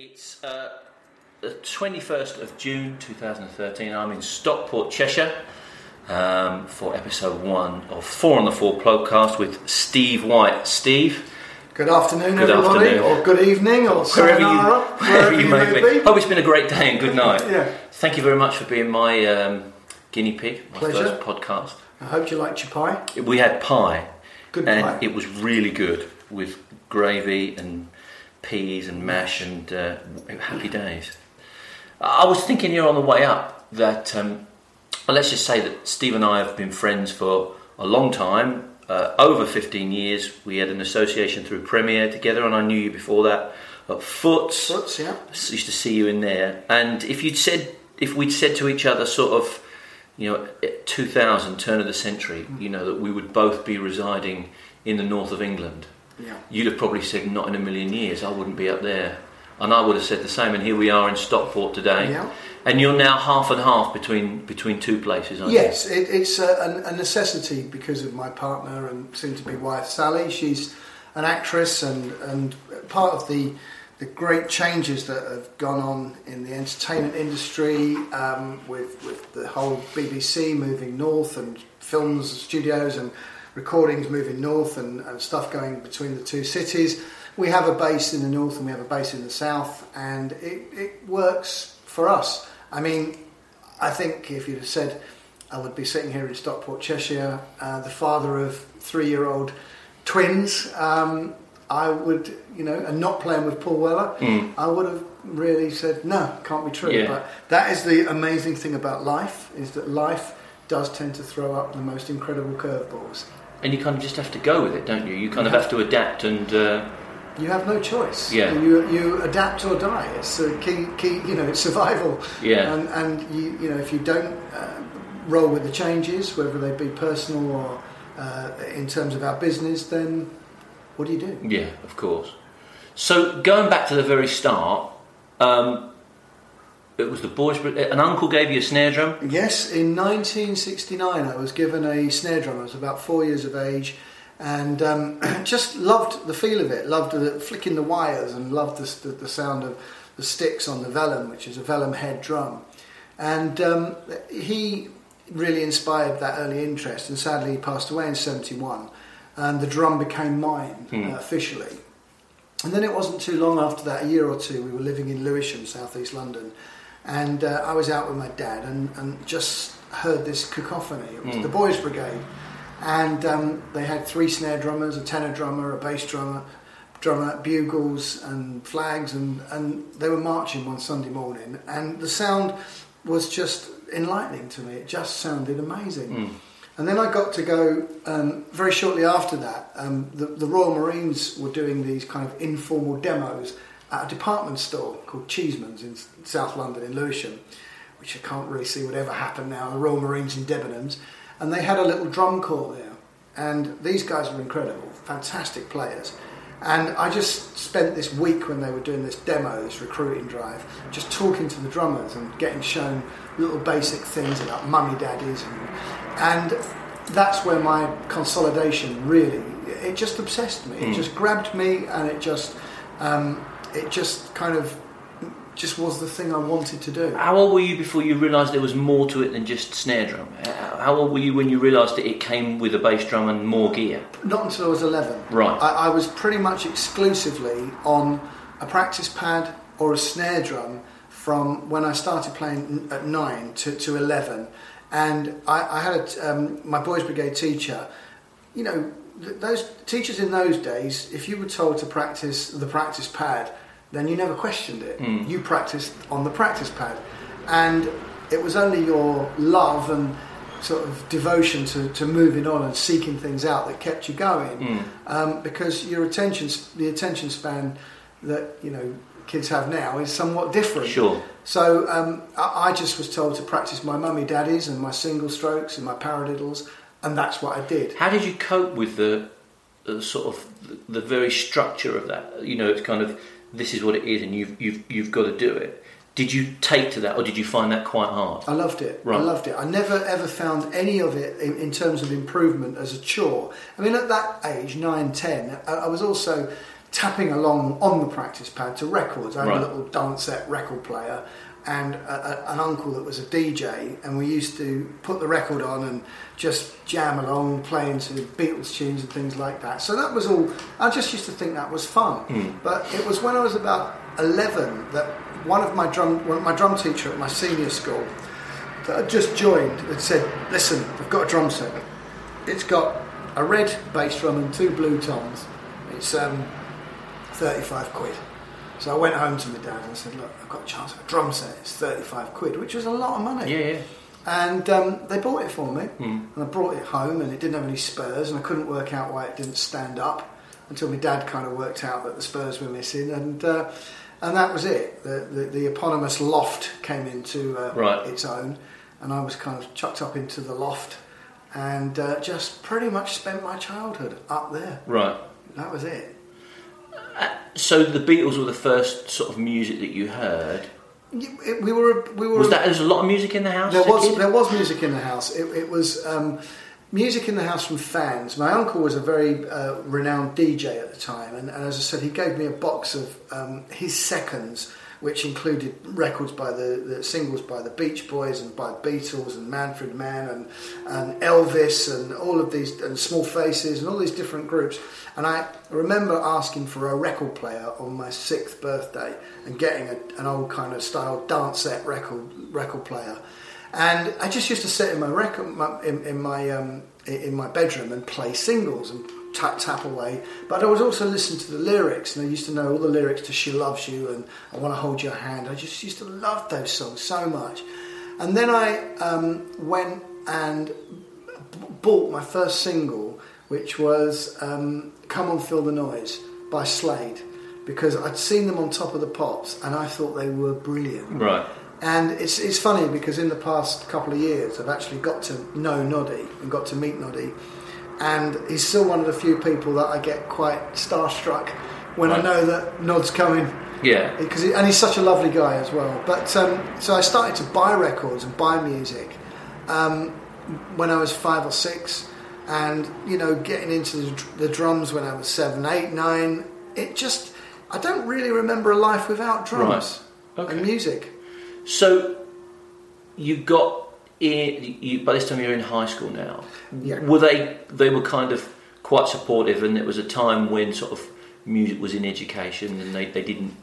It's uh, the 21st of June 2013. I'm in Stockport, Cheshire, um, for episode one of Four on the Floor podcast with Steve White. Steve, Good afternoon, Good everybody, afternoon. or good evening, or wherever you, wherever you may be. Hope it's been a great day and good night. Yeah. Thank you very much for being my um, guinea pig, my Pleasure. first podcast. I hope you liked your pie. We had pie, Good and pie. it was really good with gravy and peas and mash and uh, happy days. I was thinking here on the way up that, um, well, let's just say that Steve and I have been friends for a long time, uh, over 15 years. We had an association through Premier together, and I knew you before that at Foots. Foots, yeah. I used to see you in there. And if you'd said, if we'd said to each other, sort of, you know, 2000, turn of the century, you know, that we would both be residing in the north of England, Yeah. you'd have probably said, not in a million years, I wouldn't be up there. And I would have said the same. And here we are in Stockport today. Yeah. And you're now half and half between between two places, aren't Yes, it, it's a, a necessity because of my partner and soon to be wife Sally. She's an actress and, and part of the the great changes that have gone on in the entertainment industry um, with, with the whole BBC moving north and films studios and recordings moving north and, and stuff going between the two cities. We have a base in the north and we have a base in the south, and it, it works for us. I mean, I think if you'd have said I would be sitting here in Stockport, Cheshire, uh, the father of three-year-old twins, um, I would, you know, and not playing with Paul Weller, Mm. I would have really said no, can't be true. Yeah. But that is the amazing thing about life is that life does tend to throw up the most incredible curveballs. And you kind of just have to go with it, don't you? You kind of have to adapt and. Uh, You have no choice. Yeah. You, you adapt or die. It's a key, key. You know, it's survival. Yeah. And, and you, you know, if you don't uh, roll with the changes, whether they be personal or uh, in terms of our business, then what do you do? Yeah, of course. So going back to the very start, um, it was the boys. But an uncle gave you a snare drum. Yes, in 1969, I was given a snare drum. I was about four years of age, and um, just loved the feel of it. Loved the, flicking the wires, and loved the, the, the sound of the sticks on the vellum, which is a vellum head drum. And um, he really inspired that early interest. And sadly, he passed away in 71, and the drum became mine Hmm. uh, officially. And then it wasn't too long after that, a year or two, we were living in Lewisham, southeast London, and uh, I was out with my dad and, and just heard this cacophony. It was Mm. the Boys Brigade, and um, they had three snare drummers, a tenor drummer, a bass drummer, drummer, bugles, and flags, and, and they were marching one Sunday morning, and the sound was just enlightening to me. It just sounded amazing. Mm. And then I got to go um, very shortly after that. Um, the, the Royal Marines were doing these kind of informal demos at a department store called Chiesman's in South London in Lewisham, which I can't really see would ever happen now. The Royal Marines in Debenhams, and they had a little drum corps there. And these guys were incredible, fantastic players. And I just spent this week when they were doing this demo, this recruiting drive, just talking to the drummers and getting shown little basic things about mummy daddies and, and that's where my consolidation really it just obsessed me. It Mm. just grabbed me and it just um, it just kind of just was the thing I wanted to do. How old were you before you realised there was more to it than just snare drum? How old were you when you realised that it came with a bass drum and more gear? Not until I was 11. Right. I, I was pretty much exclusively on a practice pad or a snare drum from when I started playing at 9 to, to 11. And I, I had a, um, my Boys Brigade teacher, you know, those teachers in those days, if you were told to practice the practice pad, then you never questioned it. Mm. You practiced on the practice pad. And it was only your love and sort of devotion to, to moving on and seeking things out that kept you going Mm. um, because your attention, the attention span that you know kids have now is somewhat different. Sure. So um, I, I just was told to practice my mummy daddies and my single strokes and my paradiddles, and that's what I did. How did you cope with the, the sort of the, the very structure of that? You know, it's kind of this is what it is, and you've you've you've got to do it. Did you take to that, or did you find that quite hard? I loved it. Right. I loved it. I never ever found any of it in, in terms of improvement as a chore. I mean, at that age, nine, ten, I, I was also tapping along on the practice pad to records. I had Right. a little Dansette record player and a, a, an uncle that was a DJ, and we used to put the record on and just jam along, playing to Beatles tunes and things like that. So that was all. I just used to think that was fun. But it was when I was about eleven that one of my drum, one, my drum teacher at my senior school that I'd just joined had said, "Listen, I've got a drum set. It's got a red bass drum and two blue toms. It's um, 35 quid. So I went home to my dad and I said, look, I've got a chance of a drum set. It's 35 quid, which was a lot of money. Yeah, yeah. And um, they bought it for me. Mm. And I brought it home and it didn't have any spurs and I couldn't work out why it didn't stand up until my dad kind of worked out that the spurs were missing. And, uh, and that was it. The, the, the eponymous loft came into uh, Right. its own. And I was kind of chucked up into the loft and uh, just pretty much spent my childhood up there. Right. That was it. So the Beatles were the first sort of music that you heard. We were, we were. Was that there was a lot of music in the house? There was there was music in the house. It, it was um, music in the house from fans. My uncle was a very uh, renowned DJ at the time, and, and as I said, he gave me a box of um, his seconds, which included records by the, the singles by the Beach Boys and by Beatles and Manfred Mann and, and Elvis and all of these and Small Faces and all these different groups. And I remember asking for a record player on my sixth birthday and getting a, an old kind of style Dansette record record player. And I just used to sit in my record my, in, in my um, in my bedroom and play singles and tap tap away. But I was also listening to the lyrics, and I used to know all the lyrics to "She Loves You" and "I Want to Hold Your Hand." I just used to love those songs so much. And then I um, went and b- bought my first single, which was um, "Come On Feel the Noise" by Slade, because I'd seen them on Top of the Pops, and I thought they were brilliant. Right. And it's, it's funny because in the past couple of years, I've actually got to know Noddy and got to meet Noddy. And he's still one of the few people that I get quite starstruck when I know that Nod's coming. Yeah. Because he, and he's such a lovely guy as well. But um, so I started to buy records and buy music um, when I was five or six, and you know, getting into the, the drums when I was seven, eight, nine. It just I don't really remember a life without drums Right. Okay. and music. So you got in. You, by this time, you're in high school now. Yeah. Were they? They were kind of quite supportive, and it was a time when sort of music was in education, and they, they didn't.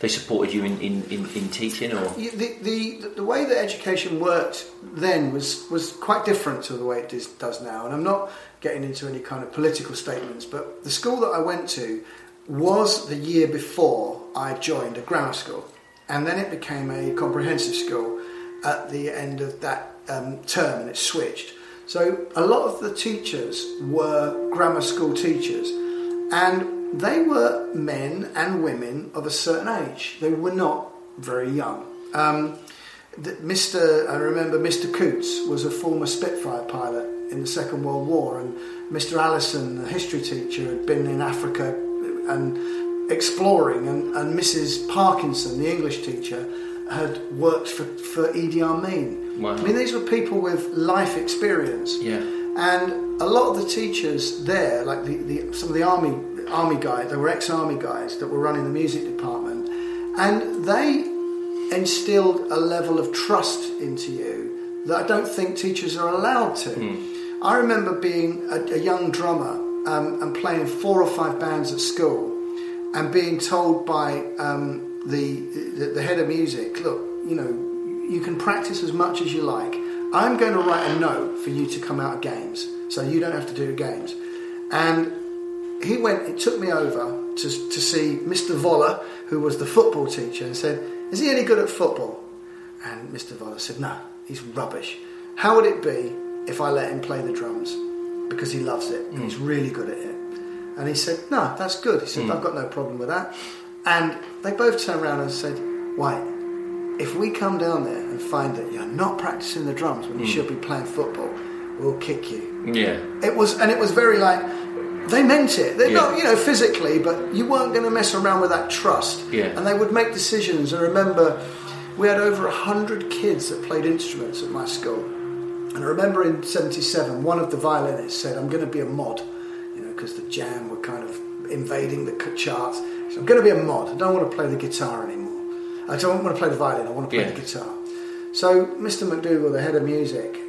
They supported you in, in, in, in teaching, or The, the, the way that education worked then was, was quite different to the way it does, does now. And I'm not getting into any kind of political statements, but the school that I went to was the year before I joined a grammar school. And then it became a comprehensive school at the end of that um, term and it switched. So a lot of the teachers were grammar school teachers. And they were men and women of a certain age. They were not very young. Um, Mr. I remember Mr. Coots was a former Spitfire pilot in the Second World War, and Mr. Allison, the history teacher, had been in Africa and exploring, and, and Mrs. Parkinson, the English teacher, had worked for, for Idi Amin. Wow. I mean, these were people with life experience. yeah, And a lot of the teachers there, like the, the some of the army army guys, they were ex-army guys that were running the music department, and they instilled a level of trust into you that I don't think teachers are allowed to. I remember being a, a young drummer um, and playing four or five bands at school, and being told by um, the, the the head of music, look, you know, you can practice as much as you like. I'm going to write a note for you to come out of games, so you don't have to do games. And he went. It took me over to to see Mr. Voller, who was the football teacher, and said, "Is he any good at football?" And Mr. Voller said, "No, he's rubbish. How would it be if I let him play the drums? Because he loves it. and He's mm. really good at it." And he said, "No, that's good." He said, mm. "I've got no problem with that." And they both turned around and said, "White, if we come down there and find that you're not practicing the drums when you hmm. should be playing football, we'll kick you." yeah, It was, and it was very like they meant it. They're Yeah. not, you know, physically, but you weren't going to mess around with that trust. Yeah. And they would make decisions. I remember we had over a hundred kids that played instruments at my school, and I remember in '77, one of the violinists said, "I'm going to be a mod," you know, because the jam were kind of invading the charts. So I'm going to be a mod. I don't want to play the guitar anymore. I don't want to play the violin. I want to play Yeah. the guitar. So Mr. McDougall, the head of music,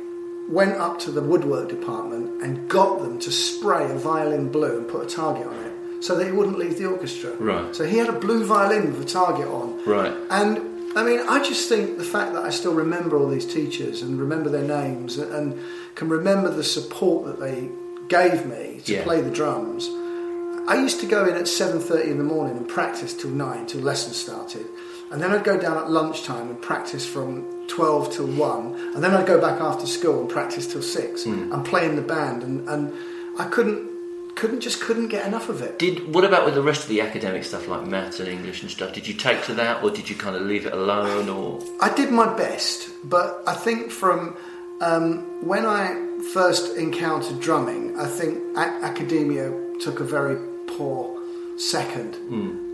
went up to the woodwork department and got them to spray a violin blue and put a target on it so that it wouldn't leave the orchestra. Right. So he had a blue violin with a target on. Right. And I mean, I just think the fact that I still remember all these teachers and remember their names and can remember the support that they gave me to Yeah. play the drums. I used to go in at 7:30 in the morning and practice till 9 till lessons started. And then I'd go down at lunchtime and practice from 12 till 1. And then I'd go back after school and practice till 6 and play in the band and, and I couldn't couldn't just couldn't get enough of it. Did what about with the rest of the academic stuff like maths and English and stuff? Did you take to that, or did you kind of leave it alone, or I did my best, but I think from um, when I first encountered drumming, I think a- academia took a very poor second,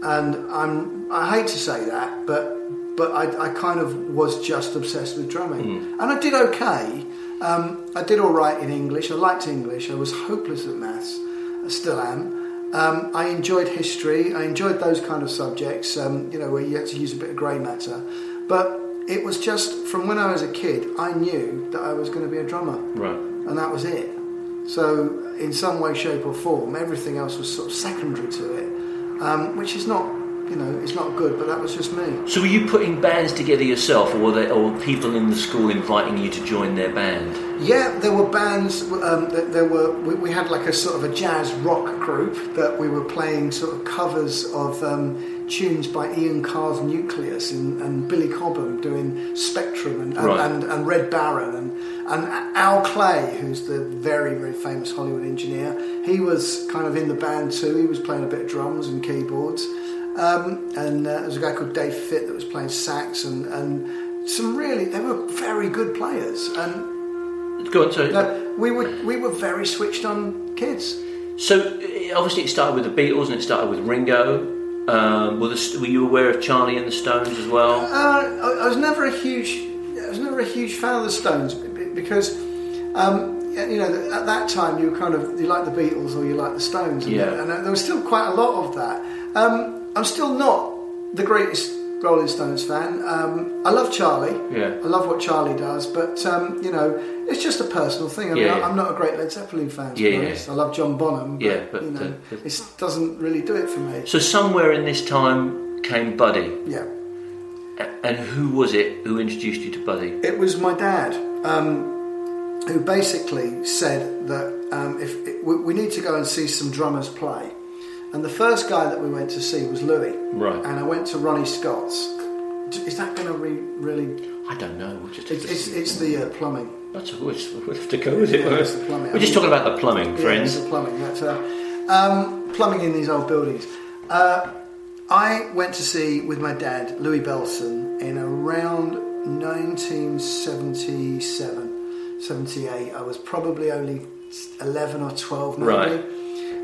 and I'm I hate to say that, but but I, I kind of was just obsessed with drumming, and I did okay. Um, I did all right in English. I liked English. I was hopeless at maths. I still am. Um, I enjoyed history. I enjoyed those kind of subjects, um, you know, where you had to use a bit of grey matter. But it was just from when I was a kid, I knew that I was going to be a drummer, right? and that was it. So, in some way, shape, or form, everything else was sort of secondary to it, um, which is not, you know, it's not good. But that was just me. So were you putting bands together yourself, or were there, or were people in the school inviting you to join their band? Yeah, there were bands. Um, there were. We, we had like a sort of a jazz rock group that we were playing sort of covers of um, tunes by Ian Carr's Nucleus and, and Billy Cobham doing Spectrum and, and, Right. and, and Red Baron and and Al Clay, who's the very very famous Hollywood engineer. He was kind of in the band too. He was playing a bit of drums and keyboards. Um, and uh, there was a guy called Dave Fitt that was playing sax and, and some really they were very good players and Go on, sorry. no, we were we were very switched on kids. So obviously it started with the Beatles and it started with Ringo. Um, were, the, were you aware of Charlie and the Stones as well? Uh, I, I was never a huge I was never a huge fan of the Stones because um, you know at that time you were kind of you like the Beatles or you like the Stones and, Yeah. and there was still quite a lot of that. Um, I'm still not the greatest Rolling Stones fan. Um, I love Charlie. Yeah. I love what Charlie does, but um, you know, it's just a personal thing. I mean, Yeah, yeah. I'm not a great Led Zeppelin fan. To Yeah, be honest, I love John Bonham. But, Yeah, but, you know, uh, it doesn't really do it for me. So somewhere in this time came Buddy. Yeah. A- And who was it who introduced you to Buddy? It was my dad um, who basically said that um, if we, we need to go and see some drummers play. And the first guy that we went to see was Louis. Right. And I went to Ronnie Scott's. Is that going to re- really? I don't know. We'll just It's, it's, it's the uh, plumbing. That's just- we'll have to go with it. Yeah, it's the plumbing. We're just talking about the plumbing, Yeah, friends. it's the plumbing. That's uh, um, plumbing in these old buildings. Uh, I went to see with my dad Louis Bellson in around 1977, 78. I was probably only 11 or 12 maybe. Right.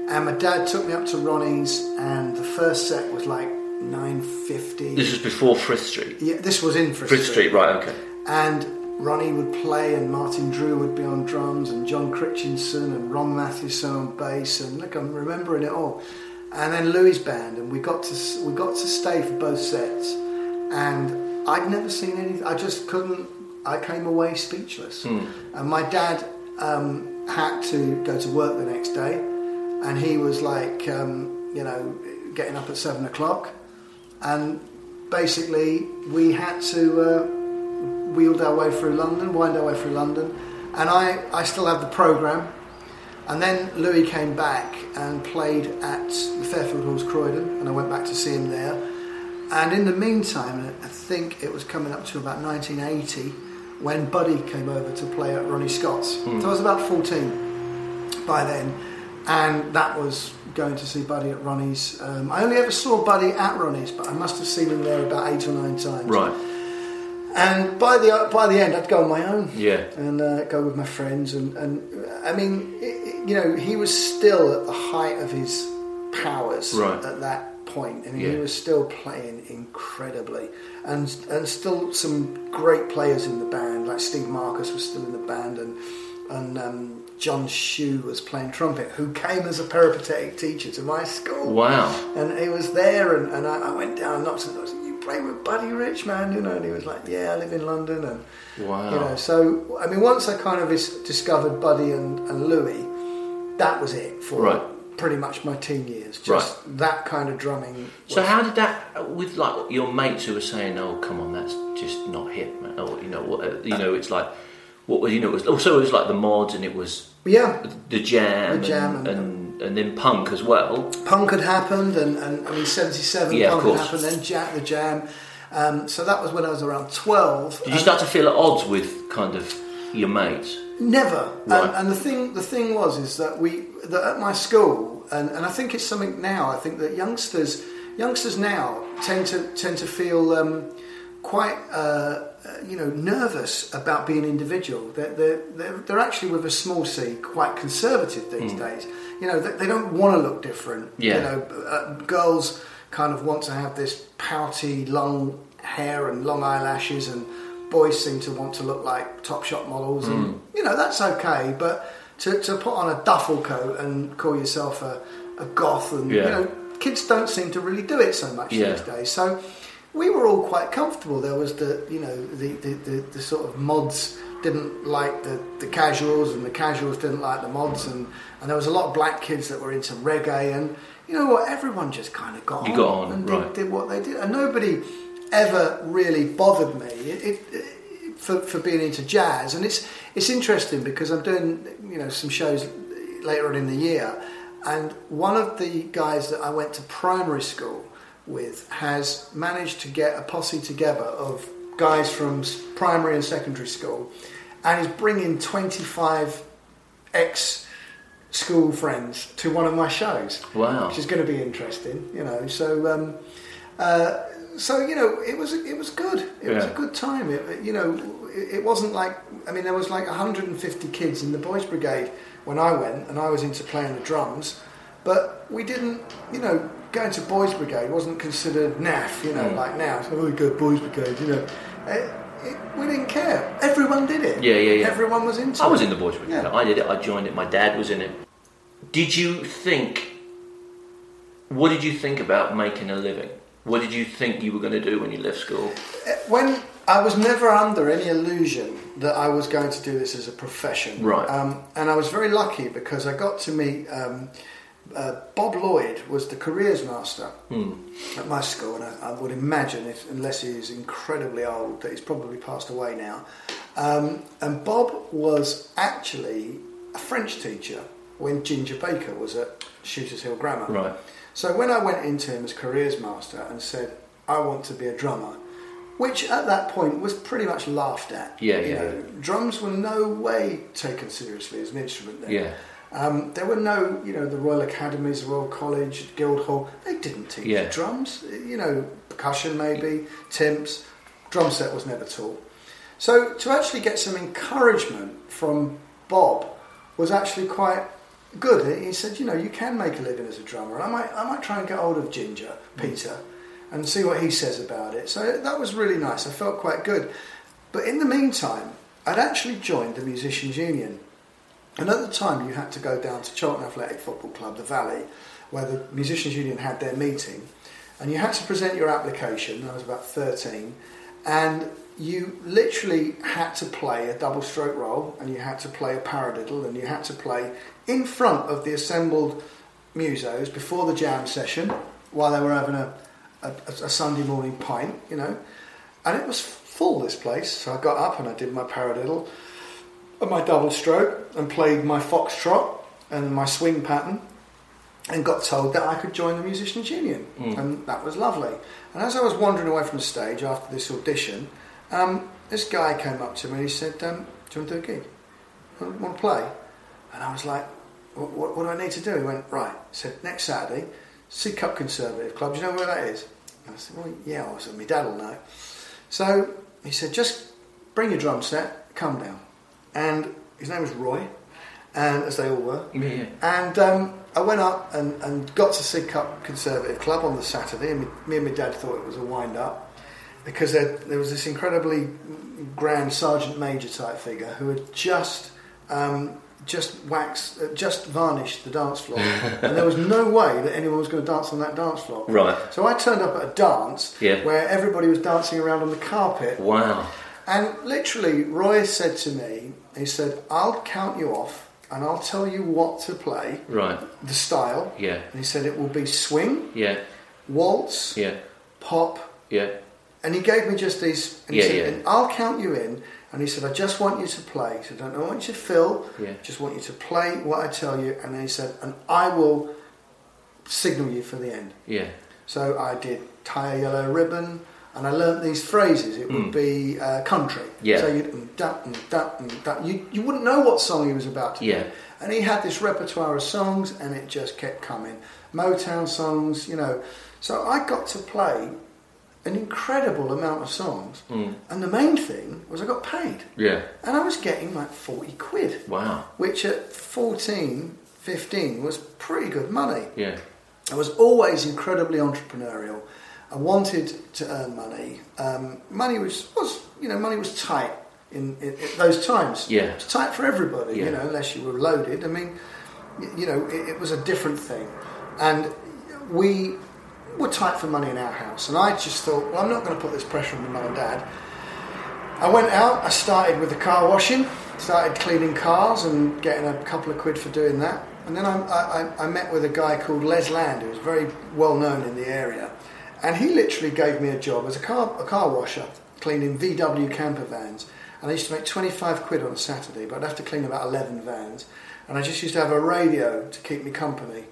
And my dad took me up to Ronnie's, and the first set was like 950. This is before Frith Street. yeah, this was in Frith, Frith Street, right? Okay. and Ronnie would play, and Martin Drew would be on drums, and John Critchinson and Ron Mathewson on bass, and look, I'm remembering it all. And then Louis' band, and we got to we got to stay for both sets, and I'd never seen anything. I just couldn't. I came away speechless. And my dad um, had to go to work the next day, and he was like, um, you know, getting up at seven o'clock, and basically we had to. Uh, wheeled our way through London, wind our way through London, and I, I still have the programme. And then Louis came back and played at the Fairfield Halls Croydon, and I went back to see him there. And in the meantime, I think it was coming up to about 1980 when Buddy came over to play at Ronnie Scott's. So I was about 14 by then, and that was going to see Buddy at Ronnie's. Um, I only ever saw Buddy at Ronnie's, but I must have seen him there about eight or nine times. Right. And by the by the end, I'd go on my own Yeah. and uh, go with my friends. And, and I mean, i i- you know, he was still at the height of his powers Right. at that point, and Yeah. he was still playing incredibly, and and still some great players in the band, like Steve Marcus was still in the band, and and um, John Shue was playing trumpet, who came as a peripatetic teacher to my school. Wow. And he was there, and, and I, I went down and knocked on the door. I said, You play with Buddy Rich, man? You know, and he was like, Yeah, I live in London. And, Wow. you know, so, I mean, once I kind of discovered Buddy and, and Louis, that was it for Right. pretty much my teen years. Just that kind of drumming. So how did that with like your mates who were saying, "Oh, come on, that's just not hip, man," or you know, what, you know, it's like what was you know, it was also it was like the mods and it was Yeah, the jam, The jam and, and- and, and then punk as well. punk had happened, and, and I mean, 77 Yeah, of punk had happened, then Jack the Jam. Um, so that was when I was around 12. Did you start to feel at odds with kind of your mates? Never. Right. And, and the thing, the thing was, is that we, that at my school, and, and I think it's something now. I think that youngsters, youngsters now tend to tend to feel um, quite, uh, uh, you know, nervous about being individual. They're, they're, they're, they're actually, with a small c, quite conservative these days. You know, they, they don't want to look different. Hmm. Yeah. You know, uh, girls kind of want to have this pouty, long hair and long eyelashes, and boys seem to want to look like top shop models. And you know that's okay, but to, to put on a duffel coat and call yourself a, a goth, and you know, kids don't seem to really do it so much Yeah. these days. So we were all quite comfortable. There was the you know the the, the, the sort of mods didn't like the, the casuals and the casuals didn't like the mods. And, and there was a lot of black kids that were into reggae. And you know what? Everyone just kind of got You on, got on, and right. did, did what they did. And nobody ever really bothered me. It, it, it, for, for being into jazz. And it's it's interesting because I'm doing you know some shows later on in the year. And one of the guys that I went to primary school with has managed to get a posse together of guys from primary and secondary school and is bringing 25 ex school friends to one of my shows Wow. which is going to be interesting, you know. So, um, uh, so you know, it was it was good. It was a good time. It, it- you know, it, it wasn't like I mean, there was like 150 kids in the boys' brigade when I went, and I was into playing the drums. But we didn't, you know, going to boys' brigade wasn't considered naff, you know, Mm. like now. So, oh, we go boys' brigade, you know. It, it, we didn't care. Everyone did it. Yeah, yeah, yeah. Everyone was into I it. was in the boys' brigade. Yeah. I did it. I joined it. My dad was in it. Did you think? What did you think about making a living? What did you think you were going to do when you left school? when I was never under any illusion that I was going to do this as a profession. Right. Um, and I was very lucky because I got to meet um, uh, Bob Lloyd was the careers master Hmm. at my school, and I, I would imagine, if, unless he is incredibly old, that he's probably passed away now. Um, and Bob was actually a French teacher when Ginger Baker was at Shooters Hill Grammar. Right. So when I went into him as careers master and said, I want to be a drummer, which at that point was pretty much laughed at. Yeah, You yeah, know, Drums were no way taken seriously as an instrument then. Yeah. Um, there were no, you know, the Royal Academies, the Royal College, Guildhall, they didn't teach Yeah. drums. You know, percussion maybe, timps, drum set was never taught. So to actually get some encouragement from Bob was actually quite good. He said, you know, you can make a living as a drummer. And I might, I might try and get hold of Ginger, Peter, and see what he says about it. So that was really nice. I felt quite good. But in the meantime, I'd actually joined the Musicians Union. And at the time, you had to go down to Charlton Athletic Football Club, the Valley, where the Musicians Union had their meeting. And you had to present your application. I was about 13. And you literally had to play a double stroke roll, and you had to play a paradiddle, and you had to play in front of the assembled musos before the jam session while they were having a, a, a Sunday morning pint, you know. And it was full, this place. So I got up and I did my paradiddle my double stroke and played my foxtrot and my swing pattern and got told that I could join the Musicians Union. Mm. And that was lovely. And as I was wandering away from the stage after this audition, um, this guy came up to me and he said, um, Do you want to do a gig? Want to play? And I was like, what, what, do I need to do? He went, Right. He said, Next Saturday, Sidcup Conservative Club. Do you know where that is? And I said, Well, yeah. I said, My dad will know. So he said, Just bring your drum set, come down. And his name was Roy, and as they all were. Yeah. And um, I went up and, and got to Sidcup Conservative Club on the Saturday, and me, me and my dad thought it was a wind up because there, there was this incredibly grand sergeant major type figure who had just um, just waxed, uh, just varnished the dance floor, and there was no way that anyone was going to dance on that dance floor. Right. So I turned up at a dance Yeah. where everybody was dancing around on the carpet, Wow. And literally Roy said to me, he said, "I'll count you off, and I'll tell you what to play, Right. the style." Yeah. And he said it will be swing, Yeah. waltz, Yeah. pop, Yeah. and he gave me just these. And Yeah, he said, yeah. And I'll count you in. And he said, I just want you to play. He said, I don't want you to fill. Yeah. Just want you to play what I tell you. And then he said, and I will signal you for the end. Yeah. So I did tie a yellow ribbon. And I learnt these phrases. It would be uh, country. Yeah. So you'd mm, da, mm, da, mm, da. You, you wouldn't know what song he was about to Yeah. do. And he had this repertoire of songs, and it just kept coming. Motown songs, you know. So I got to play an incredible amount of songs. Mm. And the main thing was I got paid. Yeah. And I was getting like 40 quid, Wow. which at 14, 15 was pretty good money. Yeah. I was always incredibly entrepreneurial. I wanted to earn money. Um, money was, was, you know, money was tight in, in, in those times. Yeah. It was tight for everybody, Yeah. you know, unless you were loaded. I mean, you know, it, it was a different thing. And we were tight for money in our house. And I just thought, well, I'm not going to put this pressure on my mum and dad. I went out, I started with the car washing, started cleaning cars and getting a couple of quid for doing that. And then I, I, I met with a guy called Les Land, who was very well known in the area. And he literally gave me a job as a car, a car washer, cleaning VW camper vans. And I used to make 25 quid on a Saturday, but I'd have to clean about 11 vans. And I just used to have a radio to keep me company.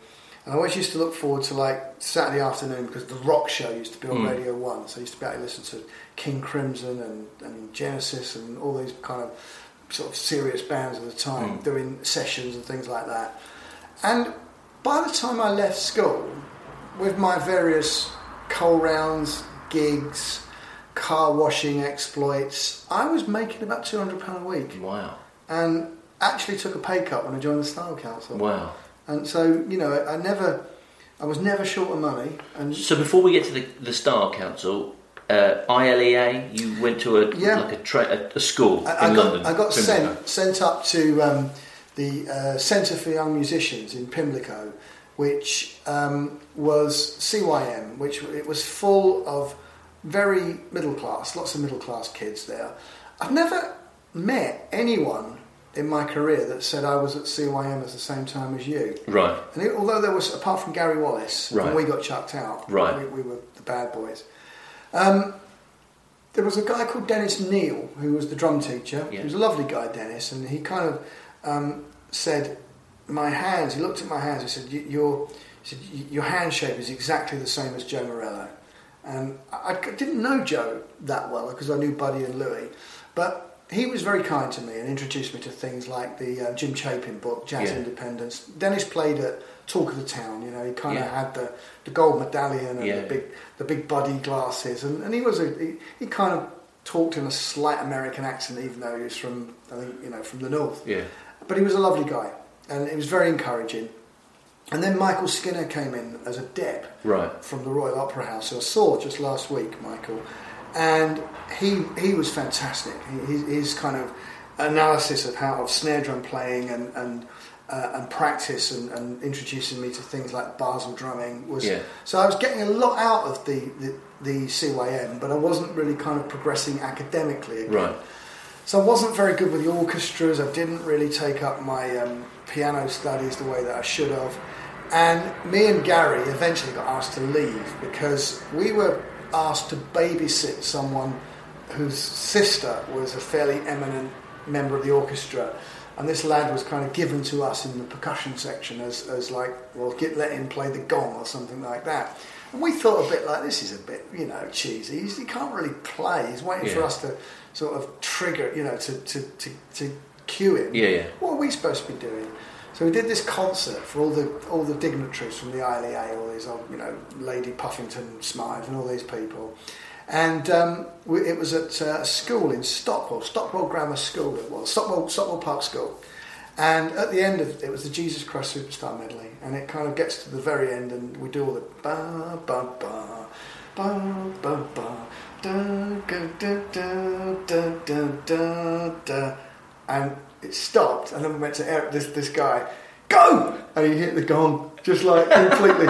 And I always used to look forward to like Saturday afternoon because the rock show used to be on Mm. Radio 1. So I used to be able to listen to King Crimson and, and Genesis and all these kind of sort of serious bands at the time Mm. doing sessions and things like that. And by the time I left school, with my various coal rounds, gigs, car washing exploits, I was making about £200 a week Wow. and actually took a pay cut when I joined the Style Council. Wow. And so, you know, I never, I was never short of money. And So before we get to the, the Style Council, uh, ILEA, you went to a Yeah. like a, tra- a, a school I, in I got, London. I got Pimlico. sent sent up to um, the uh, Centre for Young Musicians in Pimlico, which um, was CYM, which it was full of very middle class, lots of middle class kids there. I've never met anyone in my career that said I was at CYM at the same time as you. Right. And it, although there was, apart from Gary Wallace, Right. when we got chucked out, Right. we, we were the bad boys. Um, there was a guy called Dennis Neal who was the drum teacher. Yeah. He was a lovely guy, Dennis, and he kind of um, said, "My hands." He looked at my hands. He said, "Your," he said, "Your hand shape is exactly the same as Joe Morello." And I, I didn't know Joe that well because I knew Buddy and Louie, but he was very kind to me and introduced me to things like the uh, Jim Chapin book, Jazz Yeah. Independence. Dennis played at Talk of the Town. You know, he kind of Yeah. had the, the gold medallion and Yeah. the big the big buddy glasses, and, and he was a he, he kind of talked in a slight American accent, even though he was from I think you know from the north. Yeah. But he was a lovely guy, and it was very encouraging. And then Michael Skinner came in as a dep Right. from the Royal Opera House, who I saw just last week, Michael, and he he was fantastic. He, his kind of analysis of how of snare drum playing and and uh, and practice and, and introducing me to things like bars and drumming was. Yeah. So I was getting a lot out of the, the the CYM, but I wasn't really kind of progressing academically again. Right. So I wasn't very good with the orchestras. I didn't really take up my um, piano studies the way that I should have. And me and Gary eventually got asked to leave because we were asked to babysit someone whose sister was a fairly eminent member of the orchestra. And this lad was kind of given to us in the percussion section as, as like, well, get let him play the gong or something like that. And we thought a bit like, this is a bit, you know, cheesy. He's, he can't really play. He's waiting for us to sort of trigger, you know, to, to, to, to cue him. Yeah, yeah. What are we supposed to be doing? So we did this concert for all the all the dignitaries from the ILEA, all these old, you know, Lady Puffington Smythe and all these people. And um, we, it was at uh, a school in Stockwell, Stockwell Grammar School it was, Stockwell, Stockwell Park School. And at the end of it was the Jesus Christ Superstar medley, and it kind of gets to the very end, and we do all the ba ba ba ba ba ba and it stopped, and then we went to Eric, this this guy, go, and he hit the gong just like completely.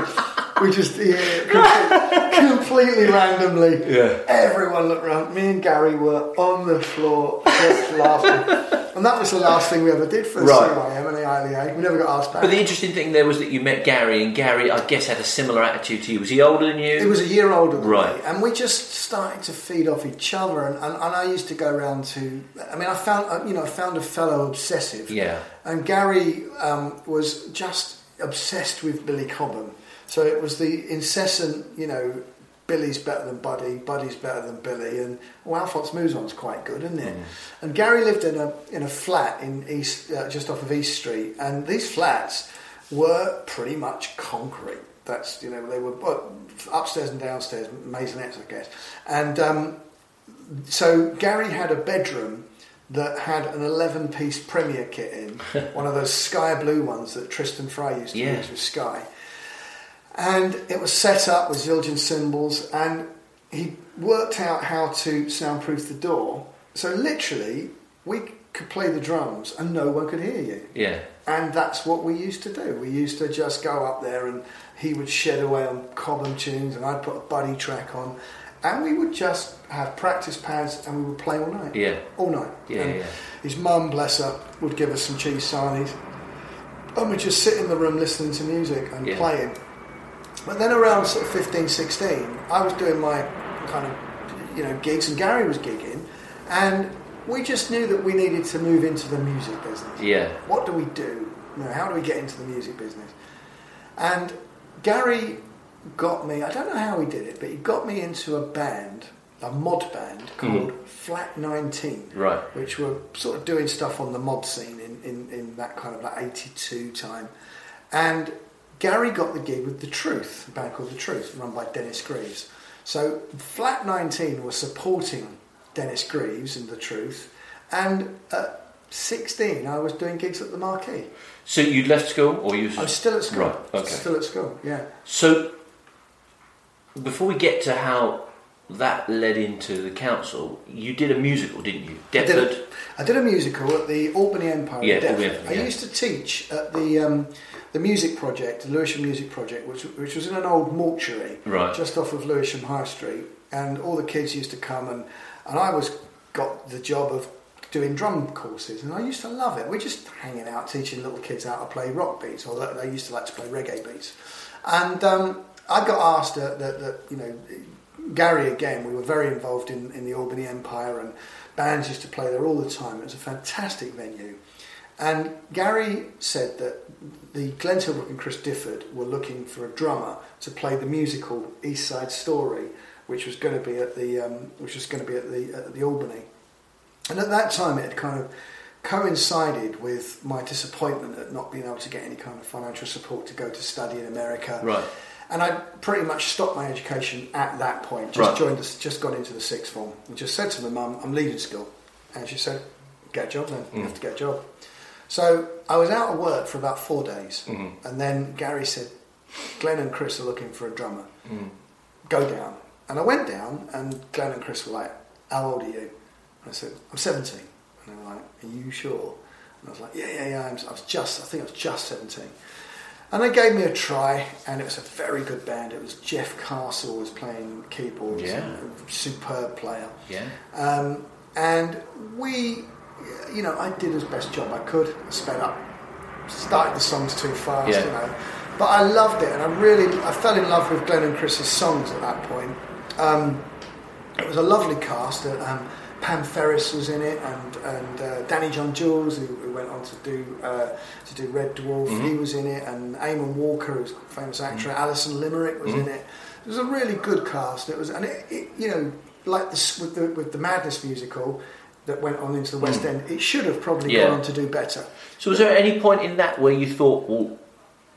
we just yeah, completely, completely randomly. Yeah. Everyone looked around. Me and Gary were on the floor just laughing. And that was the last thing we ever did for the Right. CYM and the ILEA. We never got asked back. But the interesting thing there was that you met Gary, and Gary, I guess, had a similar attitude to you. Was he older than you? It was a year older than Right. me, and we just started to feed off each other. And, and, and I used to go around to, I mean, I found, uh, you know, I found a fellow obsessive. Yeah. And Gary um, was just obsessed with Billy Cobham. So it was the incessant, you know, Billy's better than Buddy, Buddy's better than Billy, and well, Alphonse Mouzon's quite good, isn't it? And Gary lived in a in a flat in East, uh, just off of East Street, and these flats were pretty much concrete. That's you know they were well, upstairs and downstairs maisonettes, I guess, and um, so Gary had a bedroom that had an 11 piece Premier kit in, one of those sky blue ones that Tristan Fry used to Yeah. use with Sky. And it was set up with Zildjian cymbals, and he worked out how to soundproof the door. So literally, we could play the drums and no one could hear you. Yeah. And that's what we used to do. We used to just go up there and he would shed away on Cobham tunes and I'd put a buddy track on. And we would just have practice pads and we would play all night. Yeah. All night. Yeah, And yeah. His mum, bless her, would give us some cheese sarnies. And we'd just sit in the room listening to music and Yeah. playing. But then around sort of 15, 16, I was doing my kind of, you know, gigs and Gary was gigging. And we just knew that we needed to move into the music business Yeah. what do we do? You know, how do we get into the music business? And Gary got me, I don't know how he did it, but he got me into a band, a mod band hmm. called Flat 19, Right. which were sort of doing stuff on the mod scene in, in, in that kind of like 82 time. And Gary got the gig with The Truth, a band called The Truth, run by Dennis Greaves. So Flat 19 was supporting Dennis Greaves and The Truth. And at 16, I was doing gigs at the Marquee. So you'd left school, or you? I was still at school. Right. Okay. Still at school, yeah. So, before we get to how that led into the council, you did a musical, didn't you? I did, a, I did a musical at the Albany Empire Yeah, Deptford. Albany Empire, I used to teach at the um, the music project, the Lewisham Music Project, which, which was in an old mortuary Right. just off of Lewisham High Street. And all the kids used to come, and, and I was got the job of doing drum courses, and I used to love it. We're just hanging out, teaching little kids how to play rock beats, or they used to like to play reggae beats. And um, I got asked that, that, that, you know, Gary again, we were very involved in, in the Albany Empire, and bands used to play there all the time. It was a fantastic venue. And Gary said that the Glenn Tilbrook and Chris Difford were looking for a drummer to play the musical East Side Story, which was going to be at the um, which was going to be at the at the Albany. And at that time, it had kind of coincided with my disappointment at not being able to get any kind of financial support to go to study in America. Right. And I pretty much stopped my education at that point. Just Right. joined, the, just got into the sixth form. And just said to my mum, "I'm leaving school," and she said, "Get a job then. You mm. have to get a job." So I was out of work for about four days, mm-hmm. and then Gary said, "Glenn and Chris are looking for a drummer. Mm. Go down." And I went down, and Glenn and Chris were like, "How old are you?" And I said, "I'm 17." And they were like, "Are you sure?" And I was like, "Yeah, yeah, yeah." I'm- I was just, I think I was just 17. And they gave me a try, and it was a very good band. It was Jeff Castle was playing keyboards, Yeah. superb player. Yeah. Um, and we, you know, I did as best job I could. I sped up, started the songs too fast, Yeah. you know. But I loved it, and I really, I fell in love with Glenn and Chris's songs at that point. Um, it was a lovely cast. Um, Pam Ferris was in it, and and uh, Danny John Jules, who, who went on to do uh, to do Red Dwarf, Mm-hmm. he was in it, and Eamonn Walker, who's a famous actor, Alison Limerick was Mm-hmm. in it. It was a really good cast. It was, and it, it you know, like this with the with the Madness musical that went on into the West End, it should have probably Mm. Yeah. gone on to do better. So, was there any point in that where you thought, well,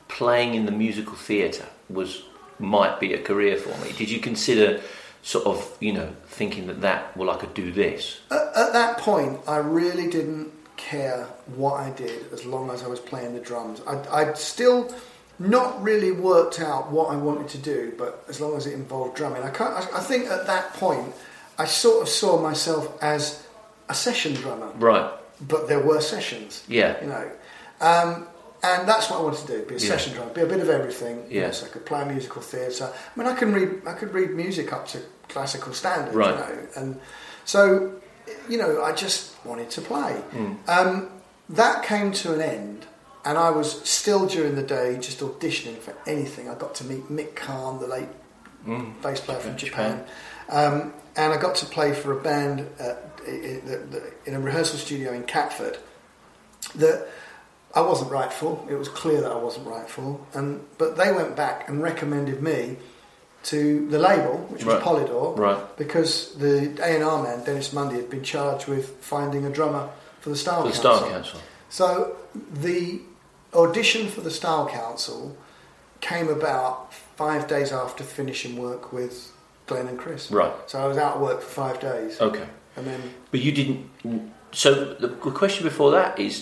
playing in the musical theatre was might be a career for me? Did you consider sort of, you know, thinking that that well, I could do this? At, at that point, I really didn't care what I did as long as I was playing the drums. I'd, I'd still not really worked out what I wanted to do, but as long as it involved drumming, I, can't, I, I think at that point I sort of saw myself as a session drummer. Right. but there were sessions. Yeah. You know, um, and that's what I wanted to do: be a Yeah. session drummer, be a bit of everything. you know, Yeah. so I could play musical theatre. I mean, I can read. I could read music up to classical standards. Right. You know, and so, you know, I just wanted to play. Hmm. Um, that came to an end, and I was still during the day just auditioning for anything. I got to meet Mick Karn, the late Mm. bass player from Japan. Japan, um, and I got to play for a band in a rehearsal studio in Catford that I wasn't rightful. It was clear that I wasn't rightful, and but they went back and recommended me to the label, which was Right. Polydor, Right. because the A and R man Dennis Munday had been charged with finding a drummer for the Style For the Council. Star Council. So the audition for the Style Council came about five days after finishing work with Glenn and Chris. Right. So I was out of work for five days, Okay. and then But you didn't. So the question before that is,